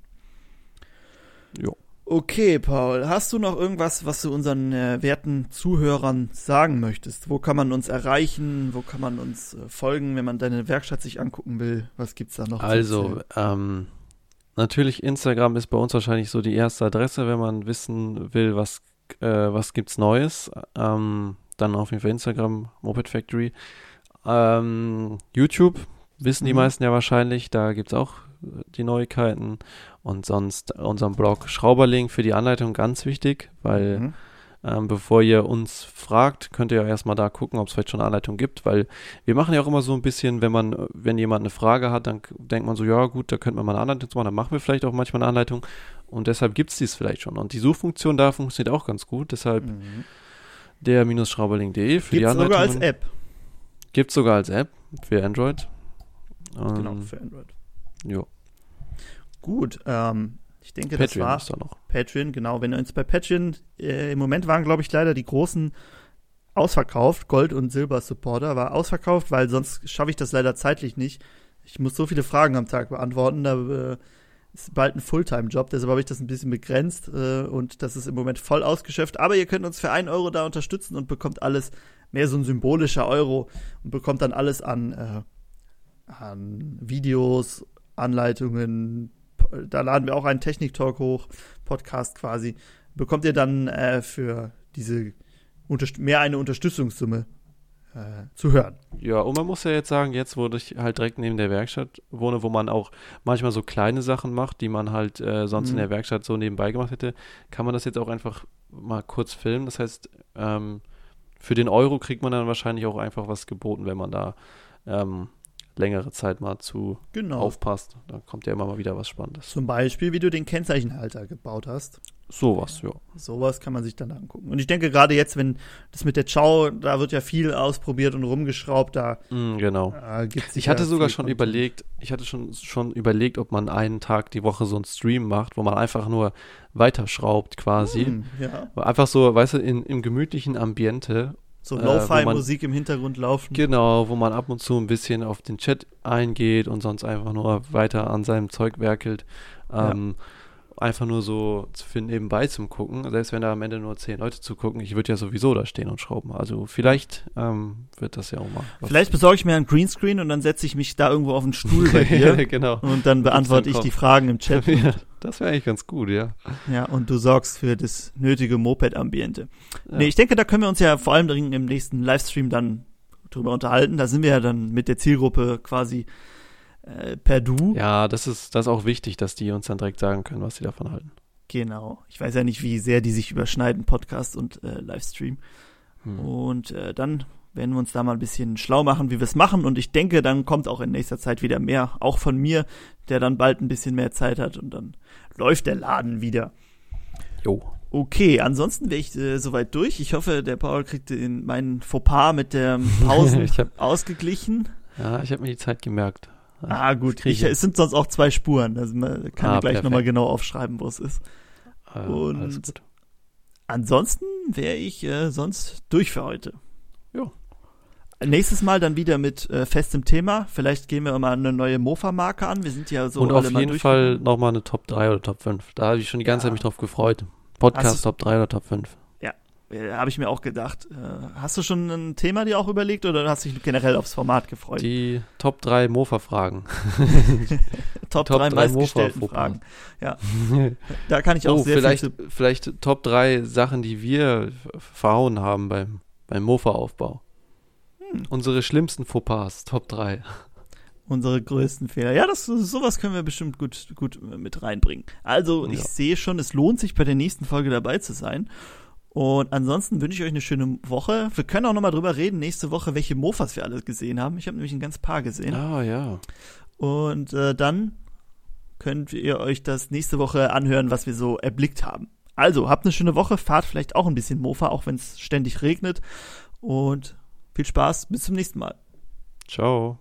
Jo. Okay, Paul, hast du noch irgendwas, was du unseren äh, werten Zuhörern sagen möchtest? Wo kann man uns erreichen? Wo kann man uns äh, folgen, wenn man deine Werkstatt sich angucken will? Was gibt's da noch? Also, ähm, natürlich Instagram ist bei uns wahrscheinlich so die erste Adresse, wenn man wissen will, was, äh, was gibt's Neues. Ähm, dann auf jeden Fall Instagram, Moped Factory. Ähm, YouTube wissen die Mhm. meisten ja wahrscheinlich, da gibt's auch äh, die Neuigkeiten. Und sonst unseren Blog Schrauberling für die Anleitung ganz wichtig, weil Mhm. ähm, bevor ihr uns fragt, könnt ihr ja erstmal da gucken, ob es vielleicht schon eine Anleitung gibt, weil wir machen ja auch immer so ein bisschen, wenn man, wenn jemand eine Frage hat, dann denkt man so, ja gut, da könnte man mal eine Anleitung machen, dann machen wir vielleicht auch manchmal eine Anleitung und deshalb gibt es dies vielleicht schon. Und die Suchfunktion da funktioniert auch ganz gut, deshalb Mhm. der-schrauberling.de für die Gibt's Anleitung. sogar als App. Gibt es sogar als App für Android. Genau, Ähm, für Android. jo. Gut, ähm, Ich denke, Patreon das war da noch. Patreon, genau. Wenn ihr uns bei Patreon, äh, im Moment waren, glaube ich, leider die großen ausverkauft. Gold- und Silber-Supporter war ausverkauft, weil sonst schaffe ich das leider zeitlich nicht. Ich muss so viele Fragen am Tag beantworten. Da äh, ist bald ein Fulltime-Job, deshalb habe ich das ein bisschen begrenzt äh, und das ist im Moment voll ausgeschöpft. Aber ihr könnt uns für einen Euro da unterstützen und bekommt alles, mehr so ein symbolischer Euro und bekommt dann alles an, äh, an Videos, Anleitungen. Da laden wir auch einen Technik-Talk hoch, Podcast quasi. Bekommt ihr dann äh, für diese mehr eine Unterstützungssumme äh, zu hören. Ja, und man muss ja jetzt sagen, jetzt, wo ich halt direkt neben der Werkstatt wohne, wo man auch manchmal so kleine Sachen macht, die man halt äh, sonst Mhm. in der Werkstatt so nebenbei gemacht hätte, kann man das jetzt auch einfach mal kurz filmen. Das heißt, ähm, für den Euro kriegt man dann wahrscheinlich auch einfach was geboten, wenn man da ähm, längere Zeit mal zu Genau. aufpasst. Da kommt ja immer mal wieder was Spannendes. Zum Beispiel, wie du den Kennzeichenhalter gebaut hast. Sowas, ja. Sowas kann man sich dann angucken. Und ich denke, gerade jetzt, wenn das mit der Chow, da wird ja viel ausprobiert und rumgeschraubt, da Mm, genau. äh, Ich hatte sogar schon überlegt, ich hatte schon, schon überlegt, ob man einen Tag die Woche so einen Stream macht, wo man einfach nur weiterschraubt quasi. Hm, ja. Einfach so, weißt du, in, im gemütlichen Ambiente. So Äh, Lo-Fi-Musik im Hintergrund laufen. Genau, wo man ab und zu ein bisschen auf den Chat eingeht und sonst einfach nur weiter an seinem Zeug werkelt. Ähm, Einfach nur so für nebenbei zum Gucken, selbst wenn da am Ende nur zehn Leute zugucken. Ich würde ja sowieso da stehen und schrauben. Also vielleicht ähm, wird das ja auch mal. Vielleicht besorge ich mir einen Greenscreen und dann setze ich mich da irgendwo auf den Stuhl bei dir. genau. Und dann beantworte ich die Fragen im Chat. Ja, das wäre eigentlich ganz gut, ja. Ja, und du sorgst für das nötige Moped-Ambiente. ja. Nee, ich denke, da können wir uns ja vor allem dringend im nächsten Livestream dann drüber unterhalten. Da sind wir ja dann mit der Zielgruppe quasi äh, per Du. Ja, das ist, das ist auch wichtig, dass die uns dann direkt sagen können, was sie davon halten. Genau. Ich weiß ja nicht, wie sehr die sich überschneiden, Podcast und äh, Livestream. Hm. Und äh, dann werden wir uns da mal ein bisschen schlau machen, wie wir es machen. Und ich denke, dann kommt auch in nächster Zeit wieder mehr, auch von mir, der dann bald ein bisschen mehr Zeit hat und dann läuft der Laden wieder. Jo. Okay, ansonsten wäre ich äh, soweit durch. Ich hoffe, der Paul kriegt den, meinen Fauxpas mit der hab- ausgeglichen. Ja, ich habe mir die Zeit gemerkt. Ah, gut. Ich, es sind sonst auch zwei Spuren. Also man kann Ah, gleich nochmal genau aufschreiben, wo es ist. Äh, Und-. Ansonsten wäre ich äh, sonst durch für heute. Jo. Nächstes Mal dann wieder mit äh, festem Thema. Vielleicht gehen wir mal eine neue Mofa-Marke an. Wir sind ja so und auf jeden. Fall nochmal eine Top 3 oder Top 5. Da habe ich schon die ganze Ja. Zeit mich drauf gefreut. Podcast Top 3 oder Top 5. Äh, Habe ich mir auch gedacht. Äh, hast du schon ein Thema dir auch überlegt oder hast du dich generell aufs Format gefreut? Die Top 3 Mofa-Fragen. Top, Top 3 drei meistgestellten Mofa-Fauxpas. Fragen. Ja, da kann ich auch oh, sehr vielleicht, viel vielleicht Top 3 Sachen, die wir verhauen haben beim, beim Mofa-Aufbau. Hm. Unsere schlimmsten Fauxpas, Top 3. unsere größten Fehler. Ja, das sowas können wir bestimmt gut gut mit reinbringen. Also, ich Ja. sehe schon, es lohnt sich bei der nächsten Folge dabei zu sein. Und ansonsten wünsche ich euch eine schöne Woche. Wir können auch noch mal drüber reden nächste Woche, welche Mofas wir alle gesehen haben. Ich habe nämlich ein ganz paar gesehen. Ah, ja. Und äh, dann könnt ihr euch das nächste Woche anhören, was wir so erblickt haben. Also, habt eine schöne Woche, fahrt vielleicht auch ein bisschen Mofa, auch wenn es ständig regnet. Und viel Spaß, bis zum nächsten Mal. Ciao.